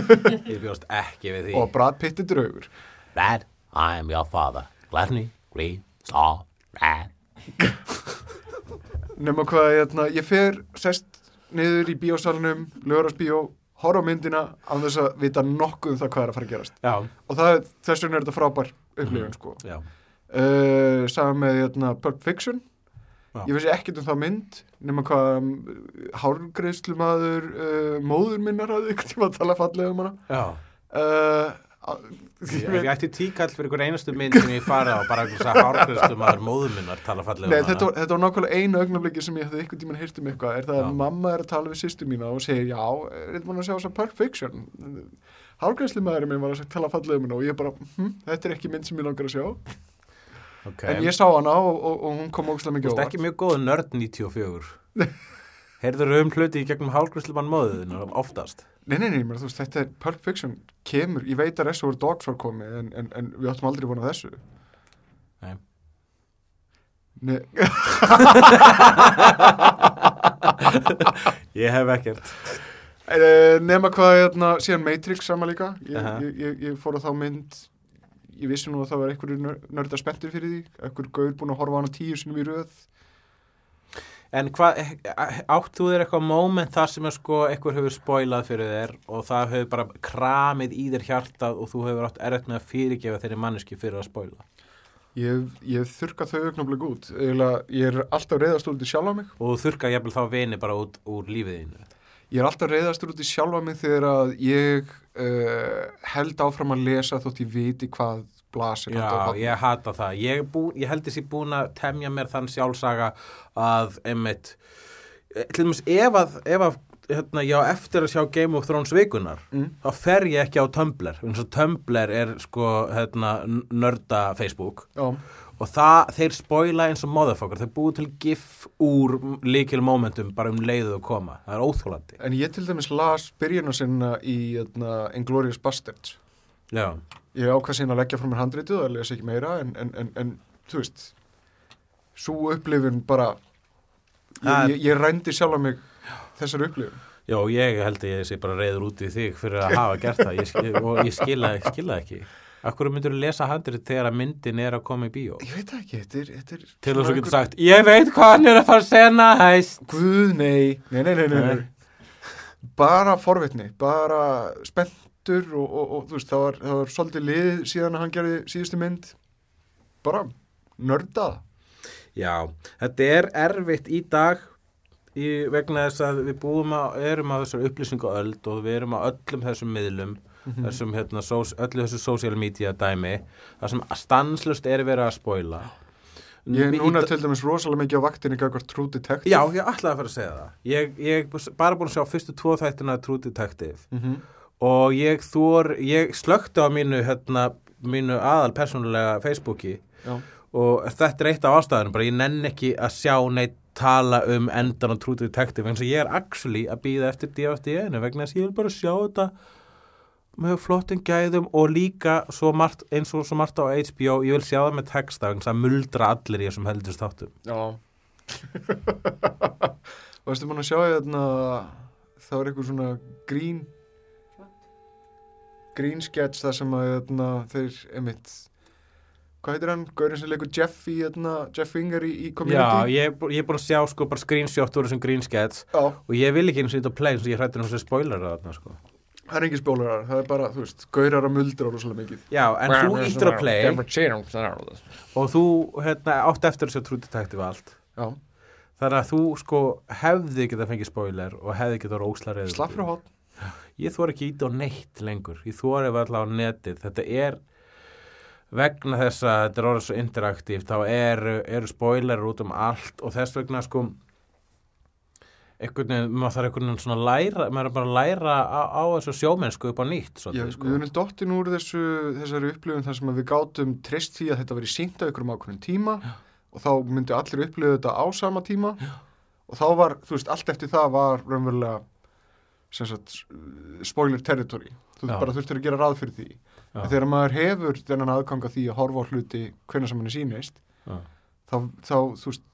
Ég bjóst ekki við því. Og Brad Pitt er draugur. Brad, I am your father. Gladney, green, saw, red nema hvað, hérna, ég fer sest niður í bíósalunum lögurasbíó, horfa á myndina án þess að vita nokkuð um það hvað er að fara að gerast. Já, og það, þess vegna er þetta frábær upplifun sko. já, uh, saman með hérna, Pulp Fiction. Já. ég vissi ekkert um það mynd nema hvað um, hárgreðslumaður uh, móður minnar hafði ykkur tíma að tala fallega um hana. Uh, Ég, ætti tíkall fyrir einhver einastu mynd sem ég farið á bara einhvers að hárgræstu maður móður minnar tala fallega Nei, um þetta, þetta var nákvæmlega einu augnabliki sem ég hefði ykkur tíman hýrt um eitthvað. Er það Já. að mamma er að tala við sýstu mína og segir já, er þetta búin að sjá þess að Pulp Fiction? Hálgræslumaðurinn minn var að tala fallega um hana og ég bara, hm, þetta er ekki mynd sem ég langar að sjá. Okay. en ég sá hana og, og, og hún kom ógstlega Þú mikið veist óvart. ekki mjög góð nörd 94 Heyrður um hluti í gegnum hálgræslumann móðuðinu oftast Nei, nei, nei, þú veist, þetta er Pulp Fiction kemur, ég veit að Reservoir Dogs var komið en, en, en við áttum aldrei vonað þessu. Nei. Nei, Ég hef ekkert. Uh, nema hvað, hérna, síðan Matrix sama líka. Ég, Aha. ég, ég, ég fór á þá mynd ég vissi nú að það var einhverju nörda spenntur fyrir því. Einhver gaur búin að horfa á hana tíu sinum í röð En hvað, átt þú þér eitthvað moment þar sem sko eitthvað hefur spoilað fyrir þér og það hefur bara kramið í þér hjartað og þú hefur átt erfitt með að fyrirgefa þeirri manneski fyrir að spoila. ég, ég þurka þau augnablik út ég er alltaf reyðast út í sjálfa mig Og þú þurka jafnvel þá vini bara út úr lífið þínu. ég er alltaf reyðast út í sjálfa mig þegar að ég uh, held áfram að lesa þótt ég viti hvað blasir Já, ég hata það. Ég, bú, ég held þessi búin að temja mér þann sjálfsaga að einmitt, eh, til dæmis ef að, ef að hérna, já, eftir að sjá Game of Thrones vikunar, Mm. þá fer ég ekki á Tumblr. eins og Tumblr er sko hérna, nörda Facebook Já, og það, þeir spoila eins og motherfucker, þeir búið til gif úr líkil momentum bara um leiðu að koma. Það er óþólandi. en ég til dæmis las byrjuna sinna í hérna, Inglourious Bastards Já, ég ákvað síðan að leggja frá mér handritið og að lesa ekki meira en, en, en, en þú veist svo upplifun bara ég, ég, ég rændi sjálf mig þessar upplifun já, ég held að ég sé bara reyður út í þig fyrir að hafa gert það ég, og ég skila, skila ekki. Akkur myndur þú lesa handrið þegar að myndin er að koma í bíó? ég veit ekki, þetta er, þetta er Til þess að getur einhver- sagt, ég veit hvað hann er að fara að sena hæst. Guð, nei, nei, nei, nei, nei, nei. Bara forvitni bara spenntur og, og, og þú veist, það var, það var svolítið lið síðan að hann gerði síðustu mynd. Bara nördað Já, þetta er erfitt í dag í, vegna þess að við búum að, erum að þessar upplýsingu öld og við erum að öllum þessum miðlum, þessum hérna, sós, öllu þessu social media dæmi, það sem stanslust er verið að spoila. ég er núna til dæmis rosalega mikið á vaktinni gagvart True Detective. Já, ég ætlaði að fara að segja það. Ég, ég bara búin að sjá fyrstu tvo þættina True Detective. Mm og ég þor, ég slökti á mínu, hérna, mínu aðal persónulega Facebooki. Já. og þetta er eitt af ástæðanum, bara ég nenn ekki að sjá neitt tala um endan á True Detective eins og ég er actually að býða eftir DFD-inu vegna þess að ég vil bara sjá þetta með flottin gæðum og líka svo margt, eins og svo margt á HBO ég vil sjá það með texta vegna þess að muldra allir í þessum heldust þáttum. Já. Varstu búin að sjá hérna það var eitthvað svona grín grín sketch það sem að hérna, þeir emitt hvað heitir hann? Gaurin sem leikur Jeff í hérna, Jeff Finger í, í Já, Community ég, er bú- ég er búin að sjá sko bara screenshot úr þessum green skets Já, og ég vil ekki eins og þetta play eins og ég um þessu spoiler að þarna sko. Það er engin spólarar það er bara, þú veist, gaurar að muldra rosalega mikið. Já, en þú ítur að play og þú hérna, átt eftir þessu True Detective allt. Já, Þannig að þú sko hefði geta fengið spoiler og hefði geta rósla reyður. slapp frá hot Ég þóra ekki ít á neitt lengur. Ég þóra ef alltaf á netið. Þetta er vegna þess að þetta er orðið svo interaktíft þá eru, eru spoiler út um allt og þess vegna sko einhvern veginn, maður þarf einhvern veginn svona læra, maður er bara að læra á, á þessu sjómennsku upp á nýtt Já, svolítið, við sko. erum dottin úr þessu, þessari upplifun þar sem við gátum treyst því að þetta verið sínt á ykkurum ákveðin tíma og þá myndi allir upplifa þetta á sama tíma Já. og þá var, þú veist, allt eftir það var raunverulega sagt, spoiler territory þú Já. bara þurftir að gera ráð fyrir því Já. en þegar maður hefur þennan aðgang að því að horfa á hluti hvenær sem hann er sínist þá, þá, þú veist,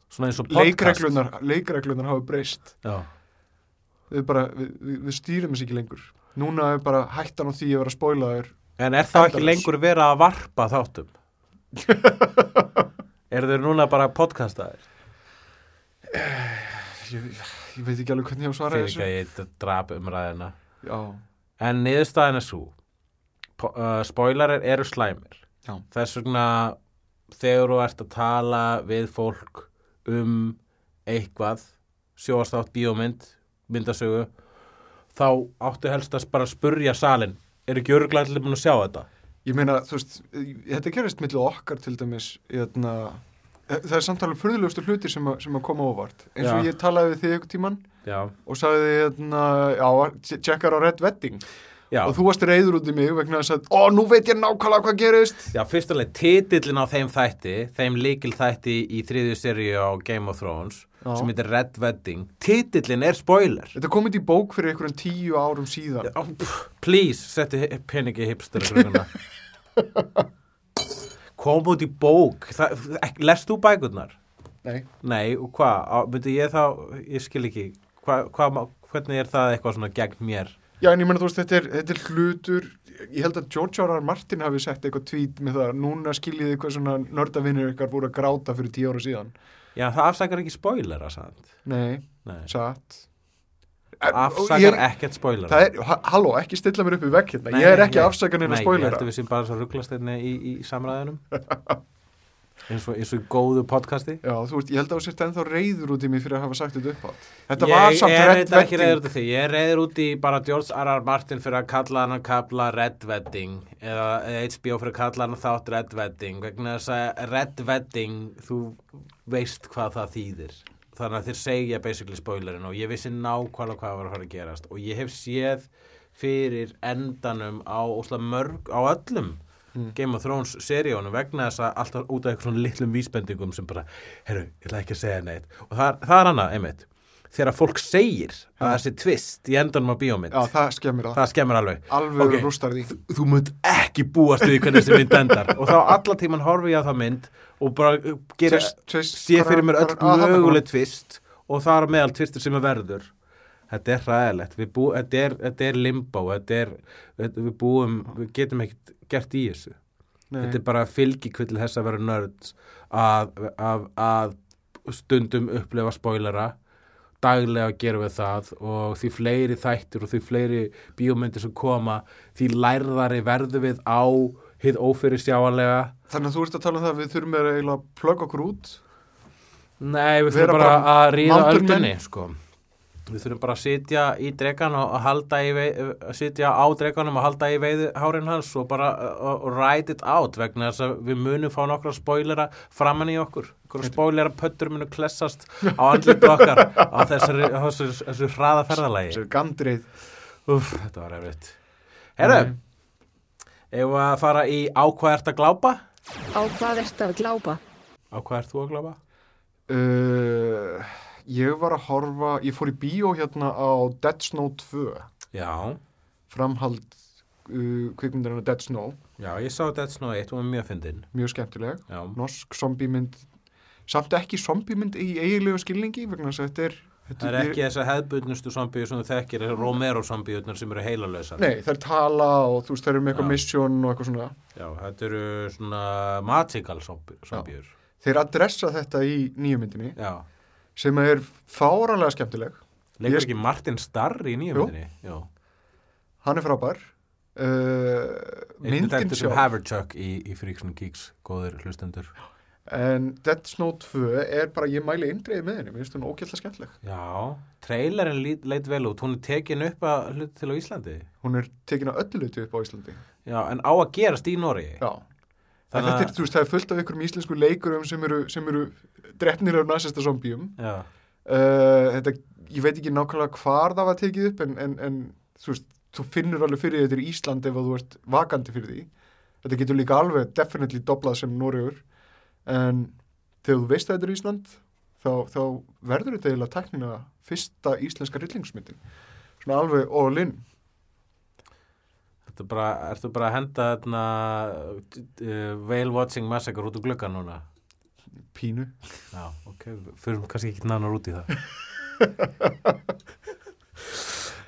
leikreglunar leikreglunar hafa breyst við bara, við, við, við stýrum þessi ekki lengur núna er bara hættan á því að vera spoilaður En er þá ekki lengur verið að varpa þáttum? Eru þeir núna bara podcastaðir? ég, ég veit ekki alveg hvernig ég á svara Fyrir þessu ekki að ég drap umræðina. já, En niðurstaðin er svo. Uh, spoilerir eru slæmir. Já. Þess vegna þegar þú ert að tala við fólk um eitthvað, sjóastátt, bíómynd, myndasögu, þá áttu helst að bara spurja salin. Er ekki öruglega allir búin að sjá þetta? ég meina, þú veist þetta gerist millu okkar til dæmis hérna, það er samtalið fyrðulegustu hlutir sem, að- sem að koma óvart eins og Já. ég talaði við þig ykkur tíman Já. og sagði hérna, já, tjekkar á Red Wedding Já. og þú varst reyður út í mig vegna að, ó, nú veit ég nákvæmlega hvað gerist Já, fyrst alveg titillin á þeim þætti, þeim líkil þætti í þriðju seríu á Game of Thrones Já. sem heitir Red Wedding. Titillin er spoiler. þetta kom út í bók fyrir einhverjum tíu árum síðan Já, Please, settu peningi hipster. Kom út í bók. Lest þú bækurnar? nei, Nei, og hvað? Myndi ég þá, ég skil ekki, hvað hva, hva, hvernig er það eitthvað svona gegn mér Já, en ég menna þú veist, þetta er, þetta er hlutur, ég held að George R. R. Martin hafi sett eitthvað tweet með það, núna skiljið eitthvað svona nördavinnir ykkar voru að gráta fyrir tíu ára síðan. já, það afsakar ekki spoilera sant? Nei, Nei. satt. Afsakar ég er- ekkert spoilera er, ha- halló, ekki stilla mér upp í vegg hérna, Nei, ég er ekki afsakaninn að Nei, ég spoilera. að við sem bara svo rugglast einni í, í samræðunum eins og, eins og góðu podcasti Já, þú veist, ég held að þú sért ennþá reyður út í mig fyrir að hafa sagt þetta upp átt. Þetta ég var samt Red reyndar ekki reyður Wedding. út í því ég er reyður út í bara George R. R. Martin fyrir að kalla hann að kapla Red Wedding eða HBO fyrir að kalla hann þátt Red Wedding vegna þess að Red Wedding þú veist hvað það þýðir þannig að þeir segja basically spoilerin og ég vissi nákvæmlega hvað var að fara að gerast og ég hef séð fyrir endanum á, mörg, á öllum Mm. Game of Thrones seríunum vegna þess að alltaf út af eitthvað svona litlum vísbendingum sem bara, heyrðu, ég ætla ekki að segja neitt og það, það er annað, einmitt þegar fólk segir að það sé tvist í endanum á bíómynd, Já, það skemmir það. skemmur alveg Alveg Ok. rústar því. þú munt ekki búast við hvernig þessi mynd endar og þá alla tíman horfi ég á það mynd og bara uh, gera, sé fyrir mér öll hvar- hvar- að, þarna möguleg tvist og það er meðal tvistir sem er verður. Þetta er bú, þetta, er, er þetta, við búum, við getum ekkert gert í þessu. Nei. þetta er bara fylgikvill þess að vera nörd að, að, að stundum upplefa spoilera. Daglega gerum við það og því fleiri þættir og því fleiri bíómyndir sem koma því lærðari verðu við á hið ófyrir sjáanlega Þannig að þú ert að tala um það að við þurfum að eiginlega plugga okkur út. Nei, við þurfum bara, bara að ríða öldunni sko. Við þurfum bara að sitja í dregan og að halda í veið, að sitja á dreganum og halda í veið hárin hans og bara uh, ride it out vegna þess að við munum fá nokkra spoilera framan í okkur. Spoilera pöttur munu klessast á andlitu okkar á þessari, þessu, þessu hraða ferðalagi. Þessi gandreið. Úf, þetta var erfitt. Herru, ef við að fara í á hvað ert að glápa? Á hvað ertu að glápa? Á hvað ert þú að glápa? Uh, ég var að horfa, ég fór í bíó hérna á Dead Snow 2, Já, framhald uh, kvikmyndarinn Dead Snow, já, ég sá Dead Snow 1 og var mjög fyndin. mjög skemmtileg, Já. norsk zombiemynd, samt ekki zombiemynd í eiginlegu skilningi, vegna þess að þetta er... Það er ekki þess að hefðbundnustu zombíu sem þú þekkir, Romero zombíunar sem eru heilalösar. Nei, er tala og þú veist, það eru með eitthvað Já. mission og eitthvað svona. Já, þetta eru svona magical zombi- zombíur. Þeir adressa þetta í nýju myndinni, Já. sem er fáranlega skemmtileg. Leikur Ég- ekki Martin Starr í nýjum Jú. Já. Hann er frábær. Uh, Myndin myndin þetta sem sjálf. Haverchuck í, í Freaks and Geeks, góðir hlustendur. En Dead Snow 2 er bara, ég mæli eindreið með henni, mér finnst hún ógætla skemmtileg. Já, trailerin leit vel út, hún er tekin upp að hlut til á Íslandi. Hún er tekin að öllu luti upp á Íslandi. Já, en á að gerast í Noregi. Já. En Þannig þetta er, þú veist, það er fullt af ykkurum íslensku leikurum sem eru, sem eru drefnir af nasista zombíum. Uh, þetta, ég veit ekki nákvæmlega hvar það var tekið upp, en, en, en þú veist, þú finnur alveg fyrir þetta er Ísland ef þú ert vakandi fyrir því. Þetta getur líka alveg definitely doblað sem Noregur, en þegar þú veist að þetta er Ísland, þá, þá verður þetta eiginlega teknina fyrsta íslenska rillingsmyndin. Svona alveg all in. Ertu bara, ertu bara að henda þarna uh, Whale Watching Massacre út úr gluggan núna? Pínu. Já, ok, fyrir kannski ekki nánar út í það.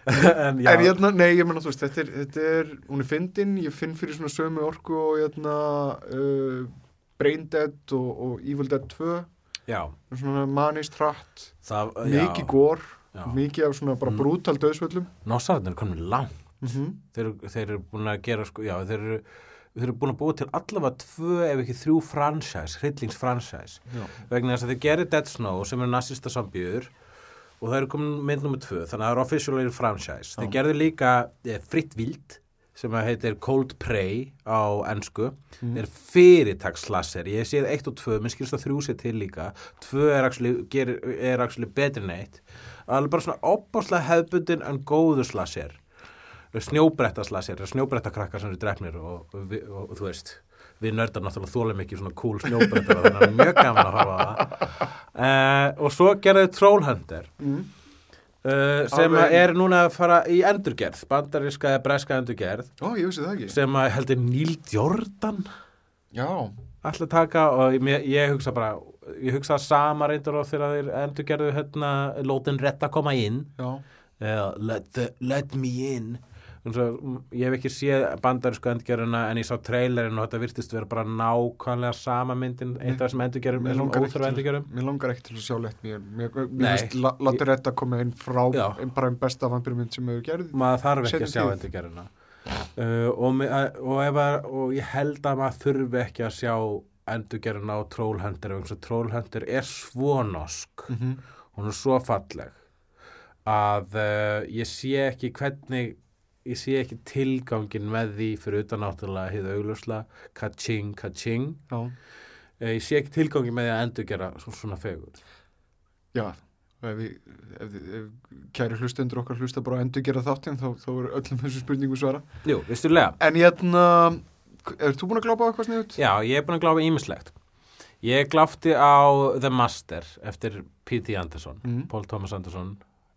en En hérna, nei, ég menna, þú veist, þetta er, þetta er, hún er fyndin, ég finn fyrir svona sömu orku og hérna, uh, Brain Dead og, og Evil Dead 2, já, svona manist hratt, mikið gór, mikið af svona bara Mm. brútal döðsvöllum. Nossarðin er komin langt. Mm -hmm. Þeir, þeir eru búin að gera, sko, já, þeir eru, þeir eru búin að búa til allavega tvö ef ekki þrjú franchise, hryllingsfranchise. Vegna þess að þeir gerir Dead Snow sem er nazista zombíur og það eru komin mynd nummer tvö, þannig að það eru officially franchise. Þeir Já. gerðu líka eh, Fritt Vild sem heitir Cold Prey á ennsku Mm. er fyrirtagslasser ég séð eitt og tvö, minn skilst að þrjú sér til líka. Tvö er actually, gerir, er actually betri en eitt. Alveg bara svona opbáslega hefbundin en góðu slasser snjóbretta slasser snjóbretta krakkar sem eru drefnir og, og, og, og, þú veist við nördar náttúrulega þólum ekki svona cool snjóbretta þannig að það er mjög gaman að hafa það. Uh, og svo gerðu Trollhunter. Mm. Uh, sem Alveg- er núna að fara í endurgerð bandaríska eða breska endurgerð. Ó, ég vissi það ekki. sem að heldur Neil Jordan Já, að taka og ég, ég hugsa bara ég hugsa sama reyndur á þegar þeir endurgerðu hérna Lótin Rett að koma inn. Eða let, the, let me in ég hef ekki séð bandarísku endurgerðina en ég sá trailerinn og þetta virtist vera bara nákvæmlega sama myndin eitt af þessum endurgerðum, þessum til- endurgerðum. Mér langar ekki til að sjá lett mér Mér, finnst La- Latur Retta komið inn frá einn bara einn besta vampirmynd sem hefur gerð. Maður þarf ekki að sjá tíð. endurgerðina. Uh, og, og, og ég held að maður þurfi ekki að sjá endurgerðina á Trollhunter Trollhunter er svo nosk mm -hmm. hún er svo falleg að uh, ég sé ekki hvernig ég sé ekki tilgangin með því fyrir utan náttúrulega hið augljósla ka-ching, ka-ching uh, ég sé ekki tilgangin með því að endurgera svo, svona fegur já Ef, við, ef, ef, ef kæri hlustendur okkar hlusta bara að endur gera þáttinn þá, þá er öllum þessu spurningu svara Jú, vistulega En ég hérna, er þú búin að glápa á eitthvað sniðut? Já, ég er búin að gláfa ímislegt Ég gláfti á The Master eftir P.T. Anderson Mm. Paul Thomas Anderson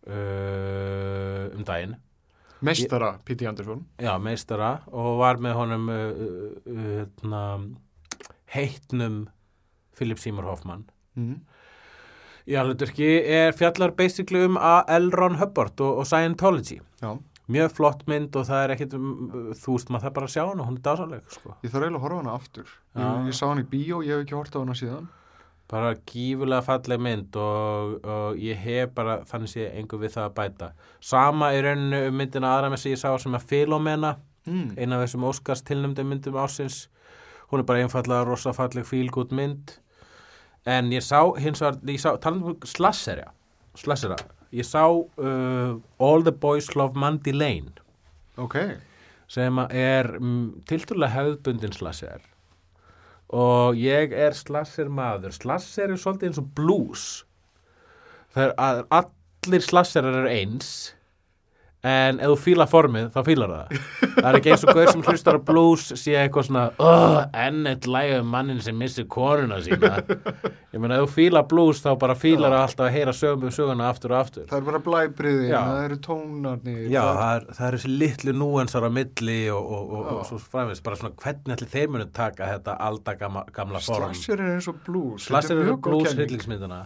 uh, um daginn Meistara P.T. Anderson Já, meistara og var með honum uh, uh, uh, hérna, heitnum Philip Seymour Hoffman mm. í alvegurki er fjallar basically um. L. Ron Hubbard og, og Scientology Já, mjög flott mynd og það er ekkit um, þú veist maður það bara að sjá hana, hún er dásaleg sko. ég þarf eiginlega að horfa hana aftur Já. ég, ég sá hana í bíó, ég hef ekki hort á hana síðan bara gífulega falleg mynd og, og ég hef bara þannig sé einhver við það að bæta. Sama í rauninu um myndina aðra með sig ég sá sem að Philomena mm. eina af þessum Óskars tilnæmdum myndum ásins hún er bara einfallega rosa falleg fílgút mynd. En ég sá hins vegar, ég sá, talandi um slasserja slassera, ég sá uh, All the Boys Love Mandy Lane. Ok, sem er mm, tilturlega hefðbundin slasser og ég er slasser maður. Slasser er svolítið eins og blues. Þegar að allir slasserar eru eins en ef þú fílar formið þá fílar það það er ekki eins og gaur sem hlustar á blues sé eitthvað svona oh, enn eitt læg um mannin sem missir konuna sína ég meina ef þú fílar blues þá bara fílar það alltaf að heyra sögum söguna aftur og aftur það er bara blæbriði Já. það eru tónarnir Já, það, það er, er þessi litlu núensar á milli og, og, og, og svo framvegis, bara svona hvernig allir þeir munu taka þetta aldagama gamla form. Slasher er eins og blues Þetta eru mjög góð blues kenning.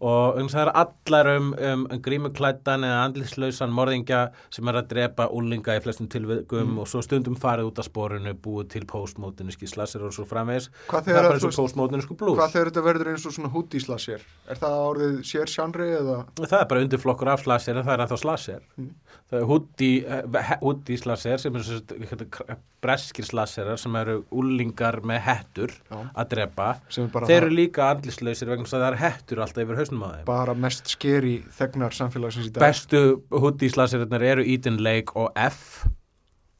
Og um það er allar um, um, um grímuklættan eða andlislausan morðingja sem er að drepa úlinga í flestum tilveikum Mm. og svo stundum farið út af sporinu búið til postmótiníski slasser og svo framvegis Hvað það er bara eins og postmótinísku blues hvað þegar þetta verður eins og svona slasher er það orðið sér sjanri eða Það er bara undirflokkur af slasser en það er ennþá slasser. Mm. Hoodie, uh, hoodie slasser sem er sagt, breskir slasserar sem eru úlingar með hettur Já. að drepa. er Þeir eru líka andlislausir vegna þess að það er hettur alltaf yfir hausnum á þeim. bara mest skeri þegnar samfélagsins í dag Bestu hoodie slasserarnir eru Eden Lake og F.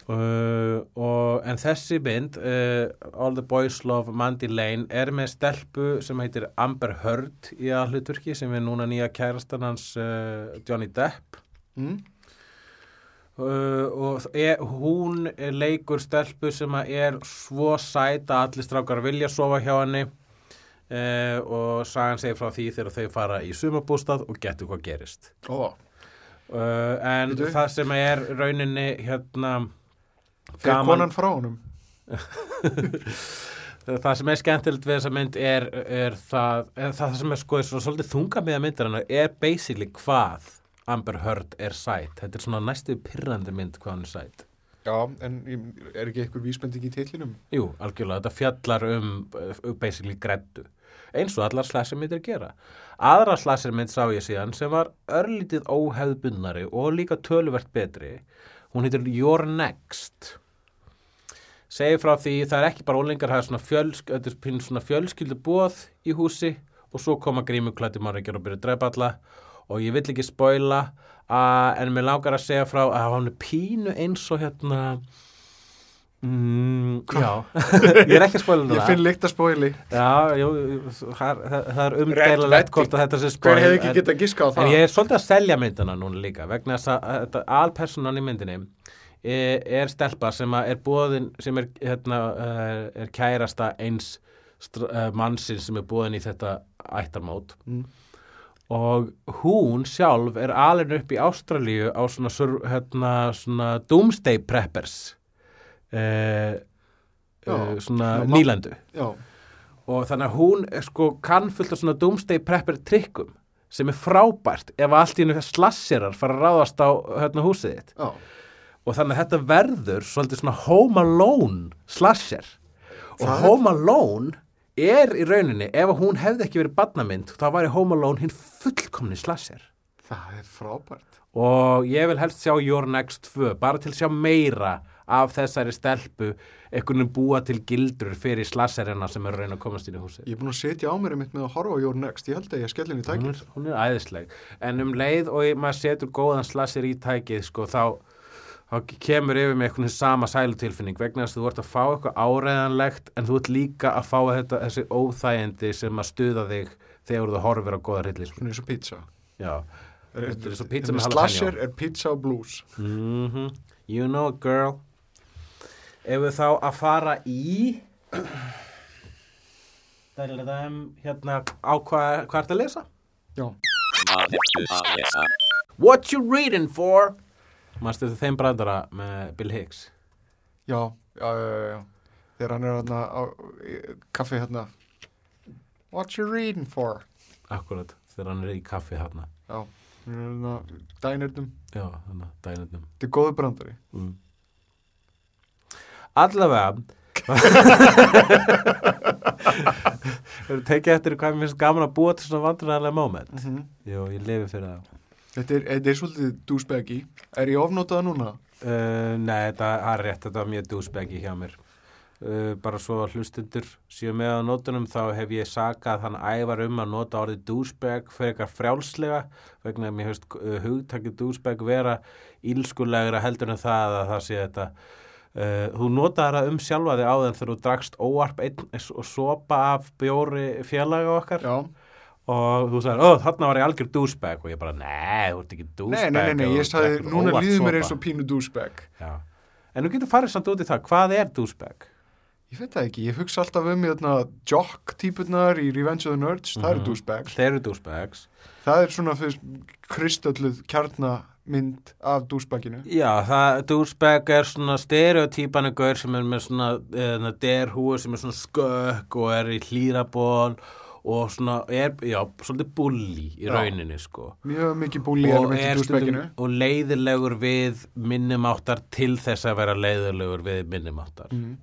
Uh, og, en þessi mynd uh, All the Boys Love Mandy Lane er með stelpu sem heitir Amber Heard í aðhlutverki sem er núna nýja kærastan hans uh, Johnny Depp mm? Uh, og er, hún er leikur stelpu sem er svo sæt að allir strákar vilja sofa hjá henni uh, og sagan segir frá því þegar þau fara í sumabústað og getur hvað gerist Ó, uh, en Bíddu. það sem er rauninni hérna Gaman. konan frá honum það sem er skemmtilegt við þessa mynd er, er það, það sem er sko svolítið þunga með að myndir hennar er basically hvað Amber Heard er sæt. Þetta er svona næstu pyrrandi mynd hvað hann er sæt. Já, en er ekki eitthvað vísbending í titlinum? Jú, algjörlega, þetta fjallar um uh, basically greddu eins og allar slashermyndir gera. Aðra slashermynd sá ég síðan sem var örlítið óhefðbundnari og líka töluvert betri. Hún heitir Your Next. Segi frá því það er ekki bara ólingar það er svona, pínu svona fjölskyldu bóð í húsi og svo koma grímuklætti margir og byrja að drepa alla og ég vill ekki spoila að, en mér langar að segja frá að hann er pínu eins og hérna mm, já ég er ekki að spoila um Ég það finn líkt að spóili já, jú, það, það, það er Wedding. hvort að þetta sé Hver spoil hefði ekki en- getað giska á En það? ég er svolítið að selja myndina núna líka vegna þess að þetta alpersonan í myndinni er, er stelpa sem er búðin sem er, hérna, eh, er kærasta eins eh, mannsins sem er búðin í þetta ættarmót Mm. Og hún sjálf er alveg upp í Ástralíu á svona, hérna, svona doomsday preppers eh, Já, eh, svona ma- nýlendu. Já, og þannig að hún sko kann fullt af svona doomsday prepper trikkum sem er frábært ef allt í einu slasserar fara að ráðast á hérna húsið þitt. Já. og þannig að þetta verður svolítið svona Home Alone slasher. Og Home Alone er í rauninni ef hún hefði ekki verið badnamynd þá væri Home Alone hinn fullkomni slasher Það er frábært. og ég vil helst sjá Your Next 2 bara til að sjá meira af þessari stelpu veginn búa til gildur fyrir slasserina sem eru reyna að komast inn í húsið Ég er búin að setja á mér einmitt með að horfa á Your Next. Ég held að ég skellin í hún tækið. er, hún er æðisleg en um leið og maður setur góðan slasser í tækið sko, þá, þá kemur yfir með einhvern veginn sama sælutilfinning vegna þess að þú ert að fá eitthvað áreiðanlegt en þú ert líka að fá þetta, þessi óþægindi sem að stuða þig þegar þú horfir á góða hryllis Svona eins og pizza. já, þetta er svo pizza með Slasher jalapeno er pizza og blues. mm you know it girl ef við þá að fara í Dælilega, hérna á hvað hva ertu að lesa? Já. What you reading for? Manstu þetta þeim brandara með Bill Hicks? Já, já, já, já, já. Þegar hann er hérna á kaffi hérna. What you reading for? Akkurat, þegar hann er í kaffi hérna. Já, hérna dænirnum. Já, þannig, dænutnum. Þetta er góðu brandari. Mm. Allavega, tekið eftir hvað mér finnst gaman að búa til svona vandræðarlega moment. Mm Jú, ég lifi fyrir það. Þetta er, þetta er svolítið douchebaggy. Er ég ofnótaða núna? Uh, nei, þetta er rétt, þetta var mjög dúsbeggi hjá mér. Uh, bara svo hlustundur séu með á nótunum þá hef ég sakað hann ævar um að nota orðið dúsbeg fyrir eitthvað frjálslega vegna að mér hefst uh, hugtakið dúsbeg vera ílskulegra heldur en það að það sé þetta þú notaði það um sjálfa þig áðan þegar þú drakst óarp einn og sopa af bjóri félaga okkar Já. Og þú sagði, ó, þarna var ég algjör dúsbeg og ég bara, nei, þú ert ekki dúsbeg Nei, nei, nei, ég sagði, núna líður mér eins og pínu. Já. En þú getur farið samt út í það, hvað er douchebag? Ég veit það ekki, ég hugsa alltaf um hérna, jock-típurnar í Revenge of the Nerds, það eru Mhm. douchebags. Þeir eru douchebags. Það er svona kristölluð kjarnamynd af douchebaginu. Já, það, douchebag er svona stereotypanu gaur sem er með svona eða, derhúi sem er svona skökk og er í hlýraból og svona er, já, svolítið bully í rauninni, sko. Mjög mikið búli og og leiðilegur við minnumáttar til þess að vera leiðilegur við minnumáttar. Mm.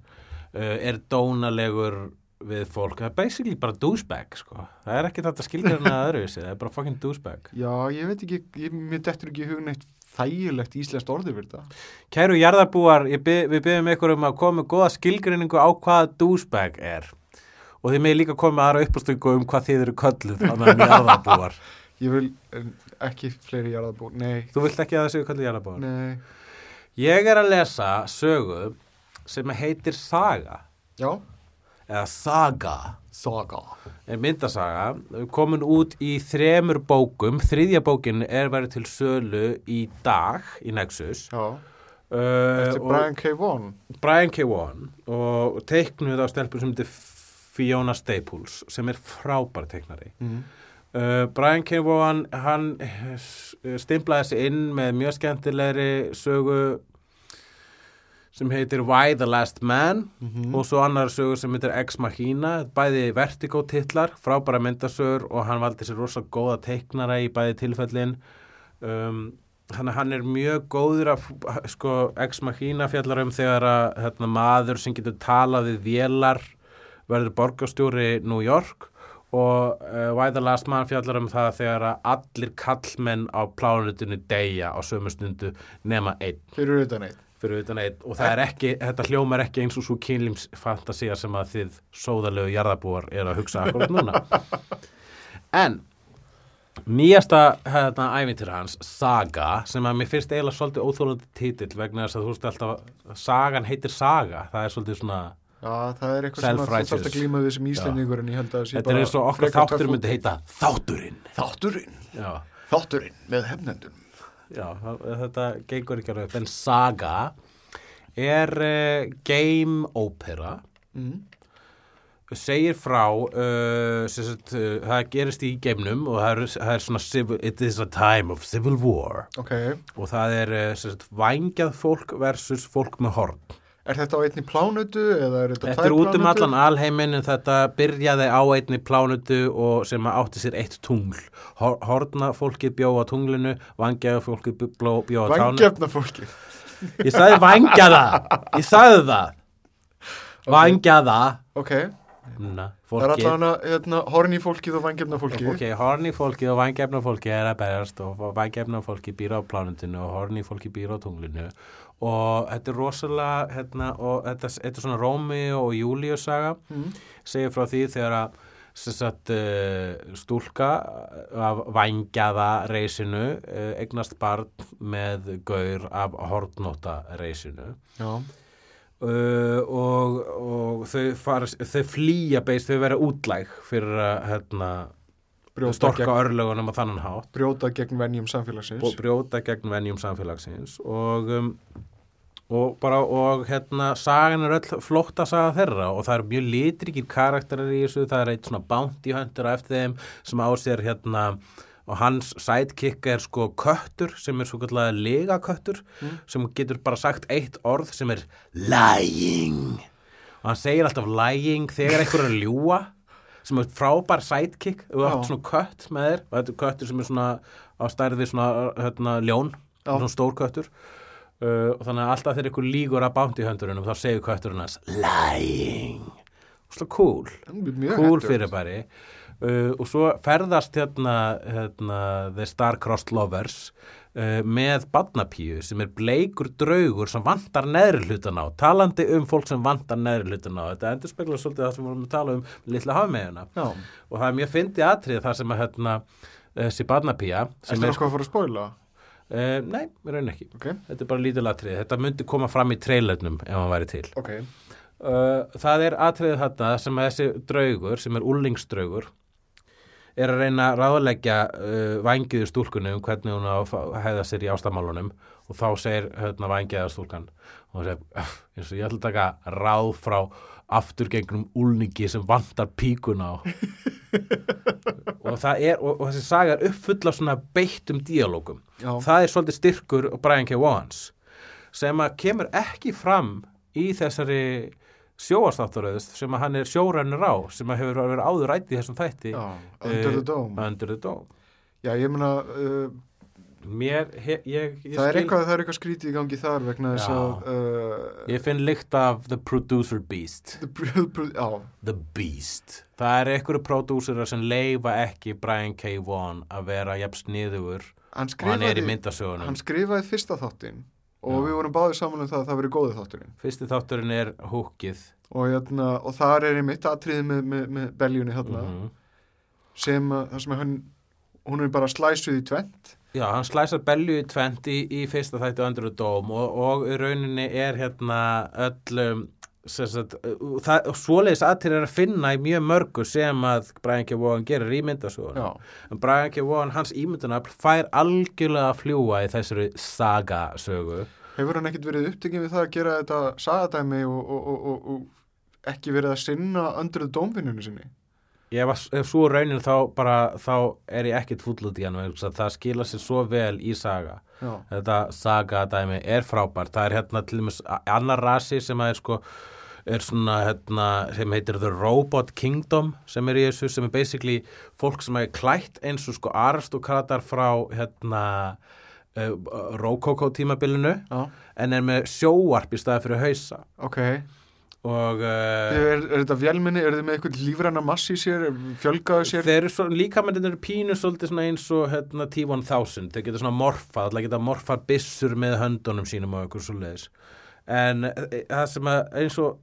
uh, er dónalegur við fólk, það er basically bara douchebag sko. það er ekki þetta skilgjörna að öðruvísi það er bara fucking douchebag Já, ég veit ekki, ég, mér dettur ekki í hugin eitt þægilegt íslenskt orðið fyrir þetta. kæru jarðarbúar, byð, við byggjum ykkur um að koma með góða skilgreiningu á hvað douchebag er og þið með líka koma með aðra uppástöku um hvað þið eru kölluð á meðan jarðarbúar. Ég vil ekki fleiri jarðabú, nei, þú vilt ekki að það séu kölluð jarðarbúar? Nei, ég er að lesa sögu sem heitir Saga. Já, eða Saga. Saga. er myndasaga, komin út í þremur bókum, þriðja bókin er verið til sölu í dag í Nexus. Já, uh, eftir og Brian K. Vaughan. Brian K. Vaughan og teiknuð á stelpur sem heitir Fiona Staples sem er frábær teiknari Mm. uh, Brian K. Vaughan hann eh, stimplaði sig inn með mjög skemmtilegri sögu sem heitir Why the Last Man Mm. og svo annar sögur sem heitir Ex Machina bæði Vertigo titlar, frábæra myndasögur og hann valdi sér rosa góða teiknara í bæði tilfellin um, hann er mjög góður að sko, Ex Machina fjallar um þegar að hérna, maður sem getur talað við vélar verður borgarstjóri New York og uh, Why the Last Man fjallar um það þegar að allir kallmenn á plánutinu deyja á sömu stundu nema einn. Fyrir utan eitt. fyrir utan einn. Og það er ekki, þetta hljómar ekki eins og svo kynlímsfantasía sem að þið sóðalegu jarðabúar er að hugsa akkurat núna. En nýjasta hérna, ævintir hans Saga, sem að mér finnst eiginlega svolítið óþólandi titill vegna þess að þú veist alltaf sagan heitir Saga, það er svolítið svona Já, það er eitthvað sem að að glíma við sem íslendingur en ég held að það sé þetta er eins og okkar þáttur myndi heita Þátturinn. Þátturinn, já, þátturinn með hefnendum. já, þetta gengur ekki alveg en Saga er uh, game opera. Mm. segir frá uh, sagt, uh, það gerist í geimnum og það er, það er svona civil, it is a time of civil war. Ok, og það er sagt, vangjað fólk versus fólk með horn Er þetta á einni plánutu eða er þetta Þetta er út um allan alheiminn en þetta byrjaði á einni plánutu og sem átti sér eitt tungl. Hor horna fólkið bjó á tunglinu, vangjaða fólkið bjó, bjó á tánu. Vangjefna fólki. Ég sagði vangjaða, ég sagði það. Vangjaða. Ok, Na, það er fólkið. allan að hérna, horni fólkið og vangjefna fólkið. Ok, horni fólkið og vangjefna fólkið er að berast og vangjefna fólkið býr á plánundinu og horni fólkið býr á tunglinu og þetta er rosalega hérna, og þetta, þetta er svona Rómi og Július saga. Mm. segir frá því þegar að sagt, uh, stúlka af vangjaða reysinu uh, eignast barn með gaur af hortnóta reysinu uh, og, og þau, fara, þau flýja beist, þau vera útlæg fyrir að hérna, storka gegn, örlögunum á þannan hátt. Brjóta gegn venjum samfélagsins. og brjóta gegn venjum samfélagsins. Og, um, og bara og hérna sagan er öll flótta saga þeirra og það eru mjög litrikir karakterar í þessu, það er eitt svona bounty hunter á eftir þeim sem á sér hérna og hans sidekick er sko köttur sem er svo kallega legaköttur sem getur bara sagt eitt orð sem er lying. Og hann segir alltaf lying þegar einhver er að ljúa sem er frábær sidekick. Og átt svona kött með þér og þetta er köttur sem er svona á stærði svona hérna, ljón, Já. svona stór köttur uh, og þannig að alltaf þegar ykkur lígur að bánti höndurinn þá segir kötturinn hans lying. Og slá cool. Cool fyrirbæri. Uh, og svo ferðast hérna, hérna The Star-Crossed Lovers uh, með badnapíu sem er bleikur draugur sem vantar neðri hlutan á talandi um fólk sem vantar neðri hlutan á. Þetta endur spekla svolítið það sem við vorum að tala um litla hafmeðuna Já, og það er mjög fyndið atrið þar sem að hérna, þessi Ertu er, eitthvað að fara að spoila? Uh, nei, við raun ekki. Ok, þetta er bara lítil atrið, þetta myndi koma fram í trailerunum ef hann væri til. Ok. Uh, það er atriðið þarna sem að þessi draugur, sem er úlingsdraugur er að reyna að ráðleggja uh, vangiðu stúlkunni um hvernig hún að hæða sér í ástamálunum og þá segir hérna vangiða stúlkan og hún segir, "Öff, eins og ég ætla að taka ráð frá afturgengnum úlningi sem vantar píkun á og það er og, og þessi saga er uppfull af svona beittum díalógum það er svolítið styrkur Brian K. Wans sem að kemur ekki fram í þessari sjóastáttaröðust sem að hann er sjórænur á sem að hefur verið áður rætt í þessum þætti já, Under the eh, Dome. Under the Dome Já, ég meina, uh, Mér, he, ég, ég það, er skil eitthvað, það er eitthvað skrítið í gangi þar vegna þess að... Uh, ég finn lykt af The Producer Beast. The Já, The Beast. Það er einhverju pródúsera sem leifa ekki Brian K. Wan að vera jafn sniðugur hann og hann er í skrifaði, myndasögunum. hann skrifaði fyrsta þáttinn og Já. við vorum báðið saman um það að það verið góði þátturinn. fyrsti þátturinn er húkið Og, hérna, og þar er einmitt atriðið með, með, með beljunni þarna mm sem, þar sem að hann, hún er bara slæsuð í tvent. Já, hann slæsar belju í tvent í, í fyrsta þættu Under the Dome og, og rauninni er hérna öllum sagt, uh, það, og svoleiðis aðtir er að finna í mjög mörgu sem að Brian K. Vaughan gerir í myndasögun Já, en Brian K. Vaughan, hans ímyndunafl fær algjörlega að fljúa í þessari sagasögu hefur hann ekkit verið upptekinn við það að gera þetta sagadæmi og, og, og, og, og ekki verið að sinna Under the Dome vinnunni sinni? Ef, að- ef svo raunin þá bara þá er ég ekkit fúll út í hann það skila sér svo vel í saga. Já, þetta saga dæmi er frábært það er hérna til dæmis annar rasi sem er sko er svona hérna sem heitir The Robot Kingdom sem er í þessu sem er basically fólk sem er klætt eins og sko aristokratar frá hérna uh, Rococo tímabilinu já, en er með sjóarp í staði fyrir hausa. Ok. Og uh, Er, er þetta vélminni, er þið með eitthvað lífræna massi sér, fjölgaðu sér? Þeir eru svo, líka með þetta pínu svolítið svona eins og hérna, T-1000, þeir geta svona morfað, alltaf geta morfað byssur með höndunum sínum og eitthvað svo leiðis. En eh, það sem að eins og,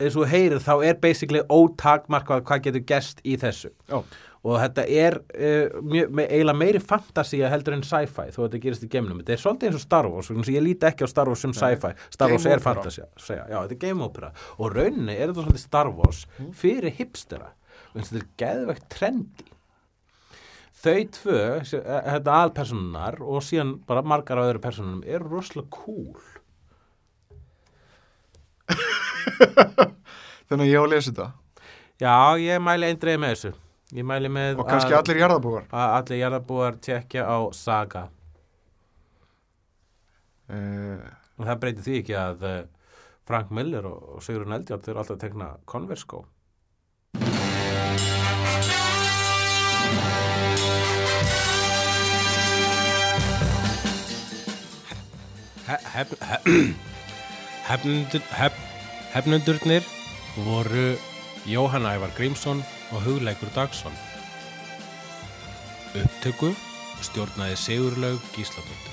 eins og þú heyrir þá er basically ótakmarkað hvað getur gerst í þessu. Já. Og þetta er uh, mjög, með, eiginlega meiri fantasía heldur en sci-fi þó að þetta gerist í geimnum. Þetta er svolítið eins og Star Wars, ég líti ekki á Star Wars sem sci-fi. Star Wars er fantasía. Já, þetta er game opera. Og rauninni er þetta svolítið Star Wars Mm. fyrir hipstera. Að Þetta er geðvegt trendi. Þau tvö, eh, þetta alpersonunar og síðan bara margar af öðru personunum eru rosalega cool. Þannig að ég á að lesa þetta. Já, ég mæli eindreið með þessu. Ég mæli með Og kannski að, allir jarðabúar. að allir jarðabúar tjekkja á Saga. Uh, Og það breytir því ekki að uh, Frank Miller og, Sigurinn Eldjátt þeir eru alltaf að tekna Converse skó Hefnundurnir voru Jóhann Ævar Grímsson og Hugleikur Dagsson Upptöku stjórnaði Sigurlaug Gísladóttir